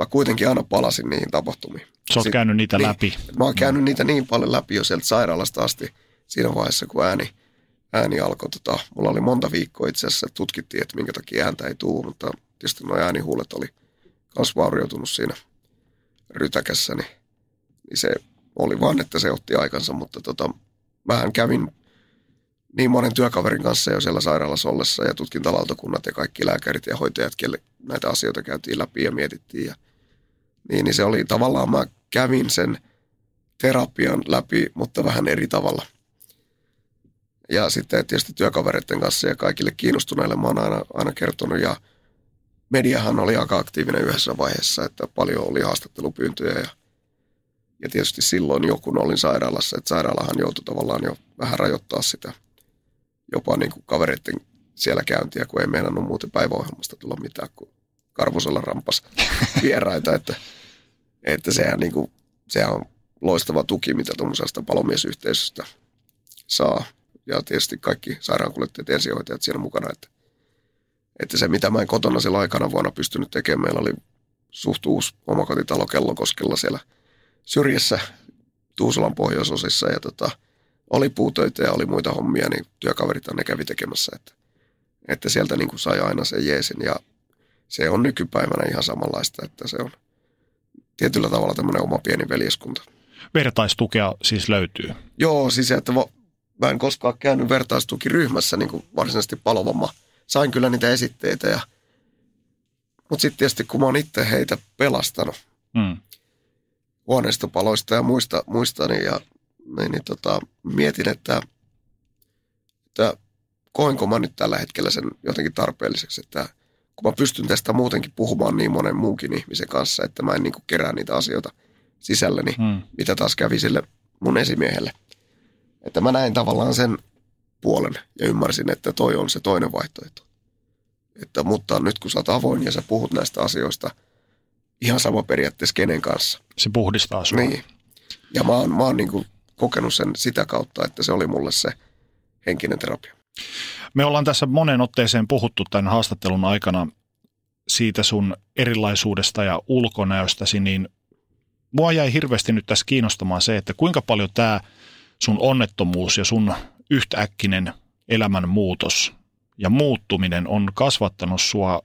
mä kuitenkin aina palasin niihin tapahtumiin. Sä oot käynyt niitä niin, läpi. Mä oon käynyt niitä niin paljon läpi jo sieltä sairaalasta asti – siinä vaiheessa, kun ääni, ääni alkoi. Tota, mulla oli monta viikkoa itse asiassa, tutkittiin, että minkä takia ääntä ei tule, mutta tietysti nuo äänihuulet oli myös vaurioitunut siinä rytäkässä, niin, niin se oli vaan, että se otti aikansa, mutta tota, mähän kävin niin monen työkaverin kanssa jo siellä sairaalassa ollessa ja tutkintalautakunnat ja kaikki lääkärit ja hoitajat, kelle näitä asioita käytiin läpi ja mietittiin. Ja, niin, niin se oli tavallaan, mä kävin sen terapian läpi, mutta vähän eri tavalla – ja sitten tietysti työkavereiden kanssa ja kaikille kiinnostuneille mä oon aina, aina kertonut. Ja mediahan oli aika aktiivinen yhdessä vaiheessa, että paljon oli haastattelupyyntöjä. Ja, ja tietysti silloin joku olin sairaalassa, että sairaalahan joutui tavallaan jo vähän rajoittaa sitä jopa niin kuin kavereiden siellä käyntiä, kun ei meinannut muuten päiväohjelmasta tulla mitään, kun Karvusella rampas vieraita, että, että sehän, niin kuin, sehän on loistava tuki, mitä tuommoisesta palomiesyhteisöstä saa ja tietysti kaikki sairaankuljettajat ja ensihoitajat siinä mukana. Että, että se, mitä mä en kotona silloin aikana vuonna pystynyt tekemään, meillä oli suht uusi omakotitalo Kellokoskella siellä syrjässä Tuusulan pohjoisosissa ja tota, oli puutöitä ja oli muita hommia, niin työkaverit ne kävi tekemässä, että, että sieltä niin kuin sai aina sen jeesin ja se on nykypäivänä ihan samanlaista, että se on tietyllä tavalla tämmöinen oma pieni veljeskunta. Vertaistukea siis löytyy? Joo, siis että mä en koskaan käynyt vertaistukiryhmässä niin kuin varsinaisesti palovamma. Sain kyllä niitä esitteitä ja mutta sitten tietysti kun mä oon itse heitä pelastanut Mm. huoneistopaloista ja muista, muista niin, ja, niin, niin tota, mietin, että, että koenko mä nyt tällä hetkellä sen jotenkin tarpeelliseksi, että kun mä pystyn tästä muutenkin puhumaan niin monen muunkin ihmisen kanssa, että mä en niin kuin kerää niitä asioita sisälläni, Mm. mitä taas kävi sille mun esimiehelle. Että mä näin tavallaan sen puolen ja ymmärsin, että toi on se toinen vaihtoehto. Että, mutta nyt kun sä oot avoin ja sä puhut näistä asioista ihan sama periaatteessa kenen kanssa. Se puhdistaa sua. Niin. Ja mä oon, mä oon niin kuin kokenut sen sitä kautta, että se oli mulle se henkinen terapia. Me ollaan tässä monen otteeseen puhuttu tämän haastattelun aikana siitä sun erilaisuudesta ja ulkonäöstäsi, niin mua jäi hirveästi nyt tässä kiinnostamaan se, että kuinka paljon tämä sun onnettomuus ja sun yhtäkkinen elämän muutos ja muuttuminen on kasvattanut sua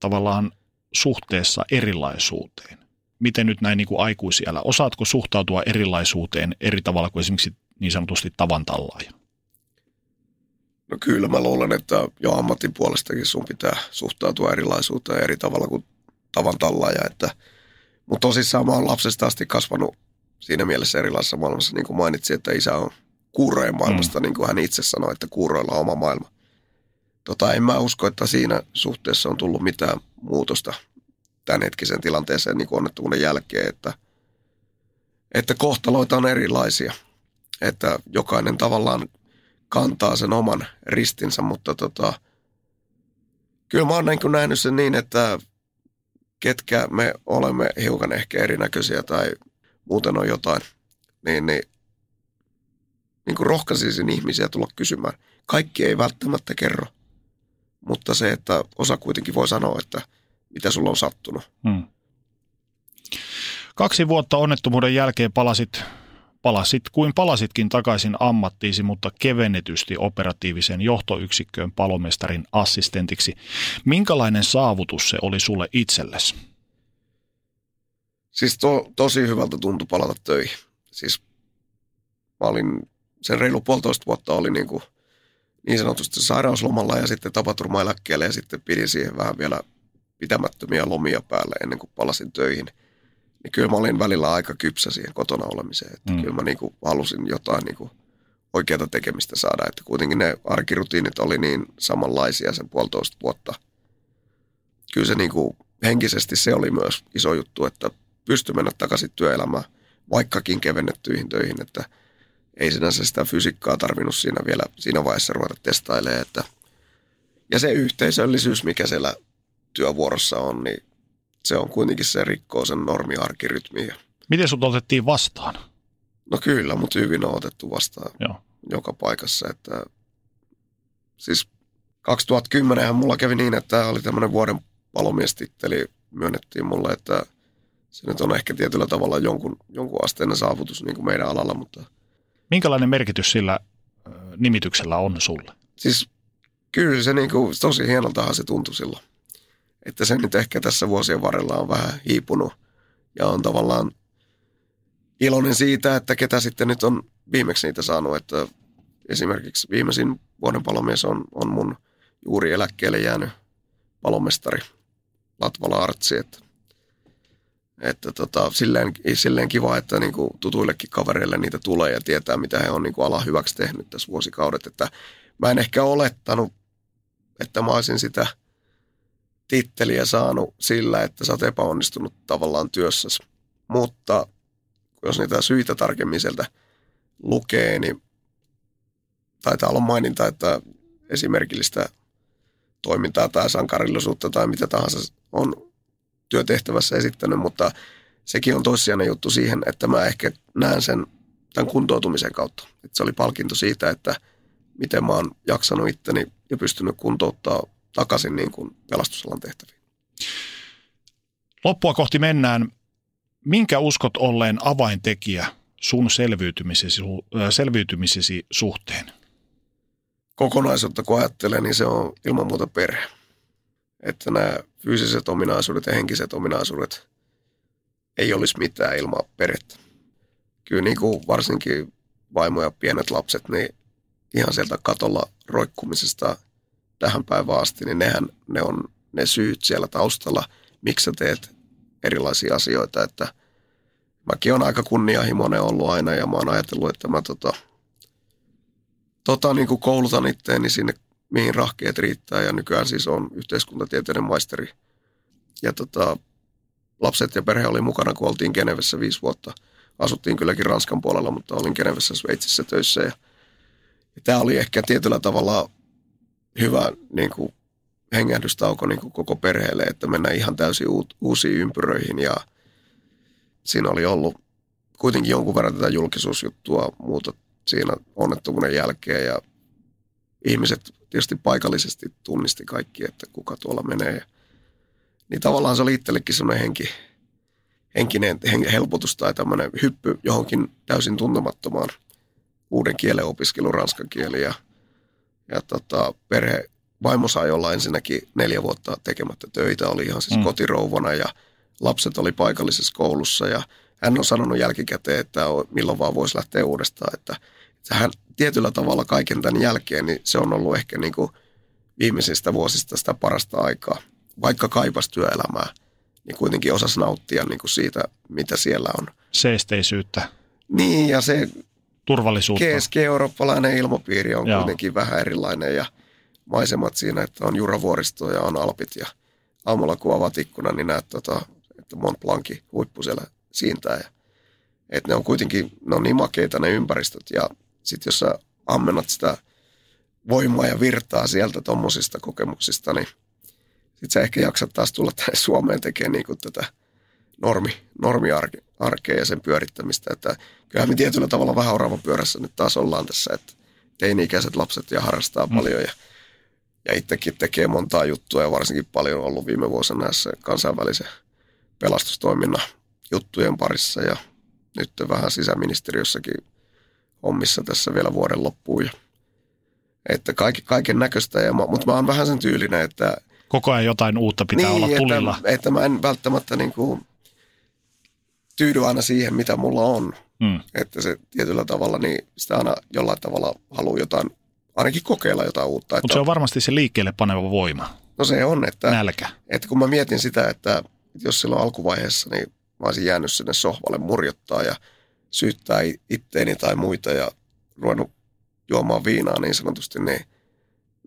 tavallaan suhteessa erilaisuuteen. Miten nyt näin niin kuin aikuisiellä? Osaatko suhtautua erilaisuuteen eri tavalla kuin esimerkiksi niin sanotusti tavantallaaja? No kyllä mä luulen, että jo ammatin puolestakin sun pitää suhtautua erilaisuuteen eri tavalla kuin tavan tallaaja. Että, mutta tosissaan mä oon lapsesta asti kasvanut siinä mielessä erilaisessa maailmassa, niin kuin mainitsin, että isä on kuurojen maailmasta, mm. niin kuin hän itse sanoi, että kuuroilla on oma maailma. Tota, en mä usko, että siinä suhteessa on tullut mitään muutosta tämänhetkisen tilanteeseen niin onnettomuuden jälkeen, että, että kohtaloita on erilaisia. Että jokainen tavallaan kantaa sen oman ristinsä, mutta tota, kyllä mä oon kuin nähnyt sen niin, että ketkä me olemme hiukan ehkä erinäköisiä tai muuten on jotain, niin, niin, niin kuin rohkaisisin ihmisiä tulla kysymään. Kaikki ei välttämättä kerro, mutta se, että osa kuitenkin voi sanoa, että mitä sulla on sattunut. Hmm. Kaksi vuotta onnettomuuden jälkeen palasit, palasit kuin palasitkin takaisin ammattiisi, mutta kevennetysti operatiiviseen johtoyksikköön palomestarin assistentiksi. Minkälainen saavutus se oli sulle itsellesi? Siis to, tosi hyvältä tuntui palata töihin. Siis mä olin, sen reilu puolitoista vuotta oli niin, kuin, niin sanotusti sairauslomalla ja sitten tapaturmaeläkkeelle ja sitten pidin siihen vähän vielä pitämättömiä lomia päälle ennen kuin palasin töihin. Niin kyllä mä olin välillä aika kypsä siihen kotona olemiseen. Että mm. Kyllä mä niin kuin halusin jotain niin kuin oikeata tekemistä saada. Että kuitenkin ne arkirutiinit oli niin samanlaisia sen puolitoista vuotta. Kyllä se niin kuin henkisesti se oli myös iso juttu, että pystyi mennä takaisin työelämään, vaikkakin kevennettyihin töihin, että ei sinänsä sitä fysiikkaa tarvinnut siinä vielä siinä vaiheessa ruveta testailemaan. Että ja se yhteisöllisyys, mikä siellä työvuorossa on, niin se on kuitenkin se rikkoo sen normiarkirytmiä. Miten sut otettiin vastaan? No kyllä, mutta hyvin on otettu vastaan Joo. joka paikassa. Että, siis 2010 mulla kävi niin, että oli tämmöinen vuoden palomiestitteli myönnettiin mulle, että se nyt on ehkä tietyllä tavalla jonkun, jonkun asteinen saavutus niin kuin meidän alalla, mutta Minkälainen merkitys sillä nimityksellä on sulle? siis kyllä se niin kuin, tosi hienoltahan se tuntui silloin. Että se nyt ehkä tässä vuosien varrella on vähän hiipunut ja on tavallaan iloinen siitä, että ketä sitten nyt on viimeksi niitä saanut, että esimerkiksi viimeisin vuoden palomies on, on mun juuri eläkkeelle jäänyt palomestari Latvala Artsi, että, että tota, silleen, silleen kiva, että niin kuin tutuillekin kavereille niitä tulee ja tietää, mitä he on niin kuin ala hyväksi tehnyt tässä vuosikaudet, että mä en ehkä olettanut, että mä olisin sitä titteliä saanut sillä, että sä oot epäonnistunut tavallaan työssäsi. Mutta jos niitä syitä tarkemmin sieltä lukee, niin taitaa olla maininta, että esimerkillistä toimintaa tai sankarillisuutta tai mitä tahansa on työtehtävässä esittänyt, mutta sekin on toissijainen juttu siihen, että mä ehkä näen sen tämän kuntoutumisen kautta. Että se oli palkinto siitä, että miten mä oon jaksanut itteni ja pystynyt kuntouttaa takaisin niin kuin pelastusalan tehtäviin. Loppua kohti mennään. Minkä uskot olleen avaintekijä sun selviytymisesi, ö, selviytymisesi suhteen? kokonaisuutta kun ajattelee, niin se on ilman muuta perhe. Että nämä fyysiset ominaisuudet ja henkiset ominaisuudet ei olisi mitään ilman perhettä. Kyllä niin kuin varsinkin vaimo ja pienet lapset, niin ihan sieltä katolla roikkumisesta tähän päivään asti, niin nehän ne on ne syyt siellä taustalla, miksi sä teet erilaisia asioita, että mäkin on aika kunnianhimoinen ollut aina ja mä oon ajatellut, että mä tota, tota niin kuin koulutan itteeni sinne, mihin rahkeet riittää ja nykyään siis on yhteiskuntatieteiden maisteri. Ja tota, lapset ja perhe oli mukana, kun oltiin Genevessä viisi vuotta. Asuttiin kylläkin Ranskan puolella, mutta olin Genevessä Sveitsissä töissä ja, ja tämä oli ehkä tietyllä tavalla hyvä niin kuin hengähdystauko niin kuin koko perheelle, että mennään ihan täysin uusiin ympyröihin ja siinä oli ollut kuitenkin jonkun verran tätä julkisuusjuttua muuta siinä onnettomuuden jälkeen ja ihmiset tietysti paikallisesti tunnisti kaikki, että kuka tuolla menee. Niin tavallaan se oli itsellekin semmoinen henki, henkinen helpotus tai tämmöinen hyppy johonkin täysin tuntemattomaan uuden kielen opiskelu, ranskan kieli ja, ja tota, perhe, vaimo sai olla ensinnäkin neljä vuotta tekemättä töitä, oli ihan siis mm. kotirouvana ja lapset oli paikallisessa koulussa ja hän on sanonut jälkikäteen, että milloin vaan voisi lähteä uudestaan, että hän tietyllä tavalla kaiken tämän jälkeen, niin se on ollut ehkä niin kuin viimeisistä vuosista sitä parasta aikaa. Vaikka kaipas työelämää, niin kuitenkin osasi nauttia niin kuin siitä, mitä siellä on. Seesteisyyttä. Niin, ja se turvallisuutta. Keski-eurooppalainen ilmapiiri on Joo. kuitenkin vähän erilainen ja maisemat siinä, että on Juravuoristo ja on Alpit ja aamulla kun avaat ikkuna, niin näet, tota, että Mont Blancin huippu siellä siintää. Ja, että ne on kuitenkin, ne on niin makeita ne ympäristöt ja sitten jos sä ammennat sitä voimaa ja virtaa sieltä tuommoisista kokemuksista, niin sitten sä ehkä jaksat taas tulla tänne Suomeen tekemään niin tätä normi, normiarkea ja sen pyörittämistä. Että kyllähän me tietyllä tavalla vähän oravan pyörässä nyt taas ollaan tässä, että teini-ikäiset lapset ja harrastaa mm. paljon ja, ja itsekin tekee montaa juttua ja varsinkin paljon ollut viime vuosina näissä kansainvälisen pelastustoiminnan juttujen parissa ja nyt vähän sisäministeriössäkin hommissa tässä vielä vuoden loppuun. Ja, että kaiken, kaiken näköistä, ja, mutta mä oon vähän sen tyylinen, että... Koko ajan jotain uutta pitää niin, olla tulilla. Että, että mä en välttämättä niin kuin, tyydy aina siihen, mitä mulla on. Hmm. Että se tietyllä tavalla, niin sitä aina jollain tavalla haluaa jotain, ainakin kokeilla jotain uutta. Mutta se on varmasti se liikkeelle paneva voima. No se on, että, Nälkä. että kun mä mietin sitä, että jos silloin alkuvaiheessa, niin mä olisin jäänyt sinne sohvalle murjottaa ja syyttää itteeni tai muita ja ruvennut juomaan viinaa niin sanotusti, niin...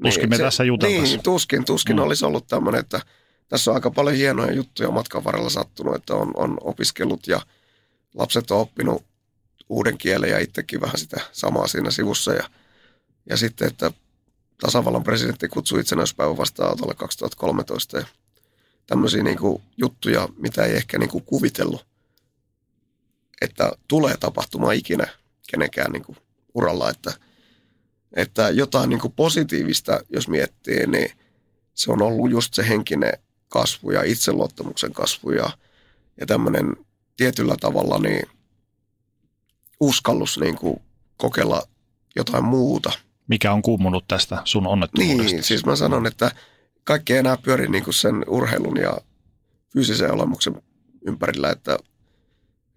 Tuskin niin, me se, tässä juteltaisiin. Niin, tuskin, tuskin mm. olisi ollut tämmöinen, että tässä on aika paljon hienoja juttuja matkan varrella sattunut, että on, on opiskellut ja lapset on oppinut uuden kielen ja itsekin vähän sitä samaa siinä sivussa. Ja, ja sitten, että tasavallan presidentti kutsui itsenäispäivän vastaanotolle 2013 ja tämmöisiä niin kuin juttuja, mitä ei ehkä niin kuin kuvitellut, että tulee tapahtumaan ikinä kenenkään niin kuin uralla, että, että jotain niin kuin positiivista, jos miettii, niin se on ollut just se henkinen kasvu ja itseluottamuksen kasvu ja, ja tämmöinen tietyllä tavalla niin uskallus niin kuin kokeilla jotain muuta. Mikä on kummunut tästä sun onnettomuudesta? Niin, siis mä sanon, että kaikki ei enää pyöri niin kuin sen urheilun ja fyysisen olemuksen ympärillä, että,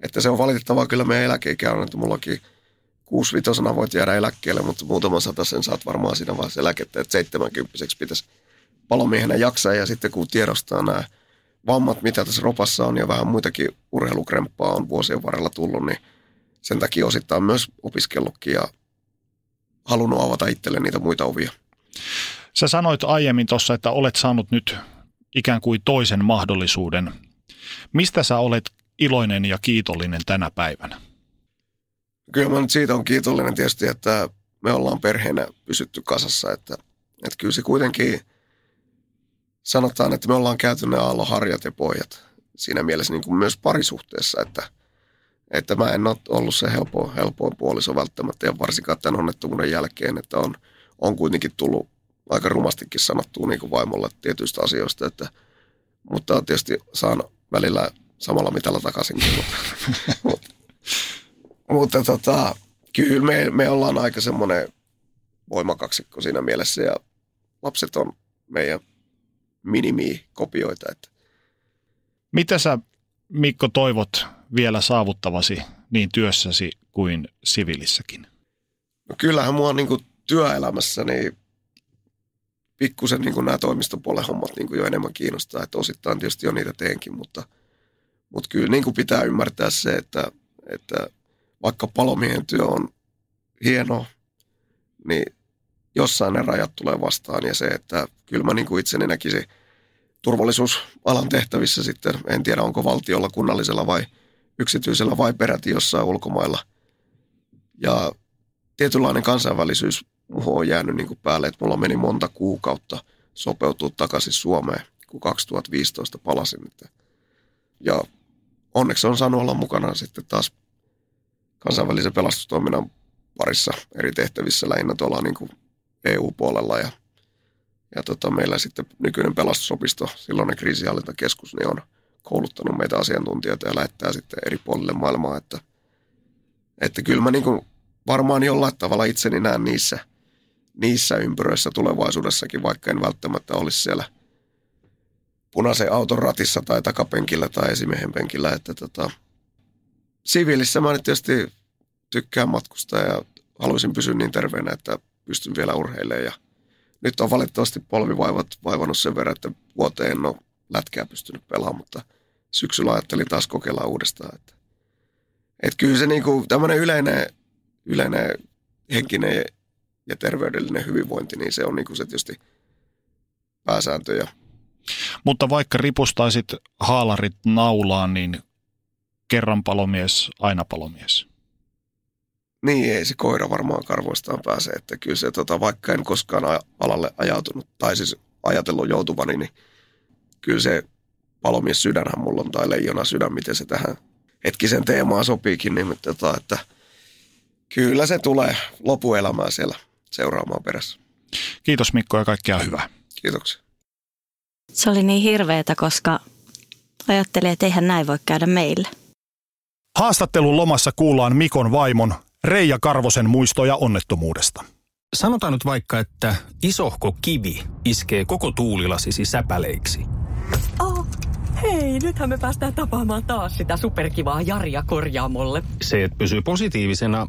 että se on valitettavaa kyllä meidän eläkeikä on, että mullakin 65 voit jäädä eläkkeelle, mutta muutaman sen saat varmaan siinä vaiheessa eläkettä, että 70 pitäisi palomiehenä jaksaa ja sitten kun tiedostaa nämä vammat, mitä tässä ropassa on ja vähän muitakin urheilukremppaa on vuosien varrella tullut, niin sen takia osittain myös opiskellutkin ja halunnut avata itselle niitä muita ovia. Sä sanoit aiemmin tuossa, että olet saanut nyt ikään kuin toisen mahdollisuuden. Mistä sä olet iloinen ja kiitollinen tänä päivänä? Kyllä mä nyt siitä on kiitollinen tietysti, että me ollaan perheenä pysytty kasassa, että, että kyllä se kuitenkin sanotaan, että me ollaan käyty ne aallonharjat ja pohjat siinä mielessä niin kuin myös parisuhteessa, että, että mä en ole ollut se helpo, helpoin puoliso välttämättä ja varsinkaan tämän onnettomuuden jälkeen, että on, on kuitenkin tullut aika rumastikin sanottua niin kuin vaimolle tietyistä asioista, että, mutta tietysti saan välillä samalla mitalla takaisinkin. mutta, mutta, mutta tota, kyllä me, me ollaan aika semmoinen voimakaksikko siinä mielessä ja lapset on meidän minimi-kopioita. Että. Mitä sä Mikko toivot vielä saavuttavasi niin työssäsi kuin sivilissäkin? No kyllähän mua niin kuin työelämässä, niin pikkusen niin nämä toimistopuolen hommat niin kuin jo enemmän kiinnostaa, että osittain tietysti jo niitä teenkin, mutta, mutta kyllä niin kuin pitää ymmärtää se, että, että vaikka palomiehen työ on hieno, niin jossain ne rajat tulee vastaan ja se, että kyllä mä niin kuin itseni näkisin turvallisuusalan tehtävissä sitten, en tiedä onko valtiolla, kunnallisella vai yksityisellä vai peräti jossain ulkomailla. Ja tietynlainen kansainvälisyys on jäänyt niin kuin päälle, että mulla meni monta kuukautta sopeutua takaisin Suomeen, kun 2015 palasin. Ja onneksi on saanut olla mukana sitten taas kansainvälisen pelastustoiminnan parissa eri tehtävissä, lähinnä tuolla niin kuin EU-puolella ja, ja tota, meillä sitten nykyinen pelastusopisto, silloinen kriisihallintakeskus, niin on kouluttanut meitä asiantuntijoita ja lähettää sitten eri puolille maailmaa, että, että kyllä mä niin kuin varmaan jollain tavalla itseni näen niissä, niissä ympyröissä tulevaisuudessakin, vaikka en välttämättä olisi siellä punaisen auton ratissa tai takapenkillä tai esimiehen penkillä, että tota, siviilissä mä nyt tietysti tykkään matkustaa ja haluaisin pysyä niin terveenä, että pystyn vielä urheilemaan. Ja nyt on valitettavasti polvivaivat vaivannut sen verran, että vuoteen en ole lätkää pystynyt pelaamaan, mutta syksyllä ajattelin taas kokeilla uudestaan. Että, että kyllä se niin kuin tämmöinen yleinen, yleinen henkinen ja terveydellinen hyvinvointi, niin se on niin kuin se tietysti pääsääntö. Ja mutta vaikka ripustaisit haalarit naulaan, niin kerran palomies, aina palomies. Niin, ei se koira varmaan karvoistaan pääse. Että kyllä se, tota, vaikka en koskaan alalle ajautunut, tai siis ajatellut joutuvani, niin kyllä se palomies sydänhän mulla on, tai leijona sydän, miten se tähän hetkisen teemaan sopiikin, niin tota, että kyllä se tulee lopuelämää siellä seuraamaan perässä. Kiitos Mikko ja kaikkea hyvää. Kiitoksia. Se oli niin hirveetä, koska ajattelin, että eihän näin voi käydä meille. Haastattelun lomassa kuullaan Mikon vaimon Reija Karvosen muistoja onnettomuudesta. Sanotaan nyt vaikka, että isohko kivi iskee koko tuulilasisi säpäleiksi. Oh, hei, nythän me päästään tapaamaan taas sitä superkivaa Jaria korjaamolle. Se, että pysyy positiivisena,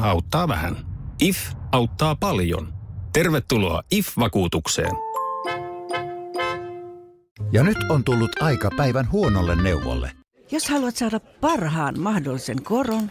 auttaa vähän. IF auttaa paljon. Tervetuloa IF-vakuutukseen. Ja nyt on tullut aika päivän huonolle neuvolle. Jos haluat saada parhaan mahdollisen koron,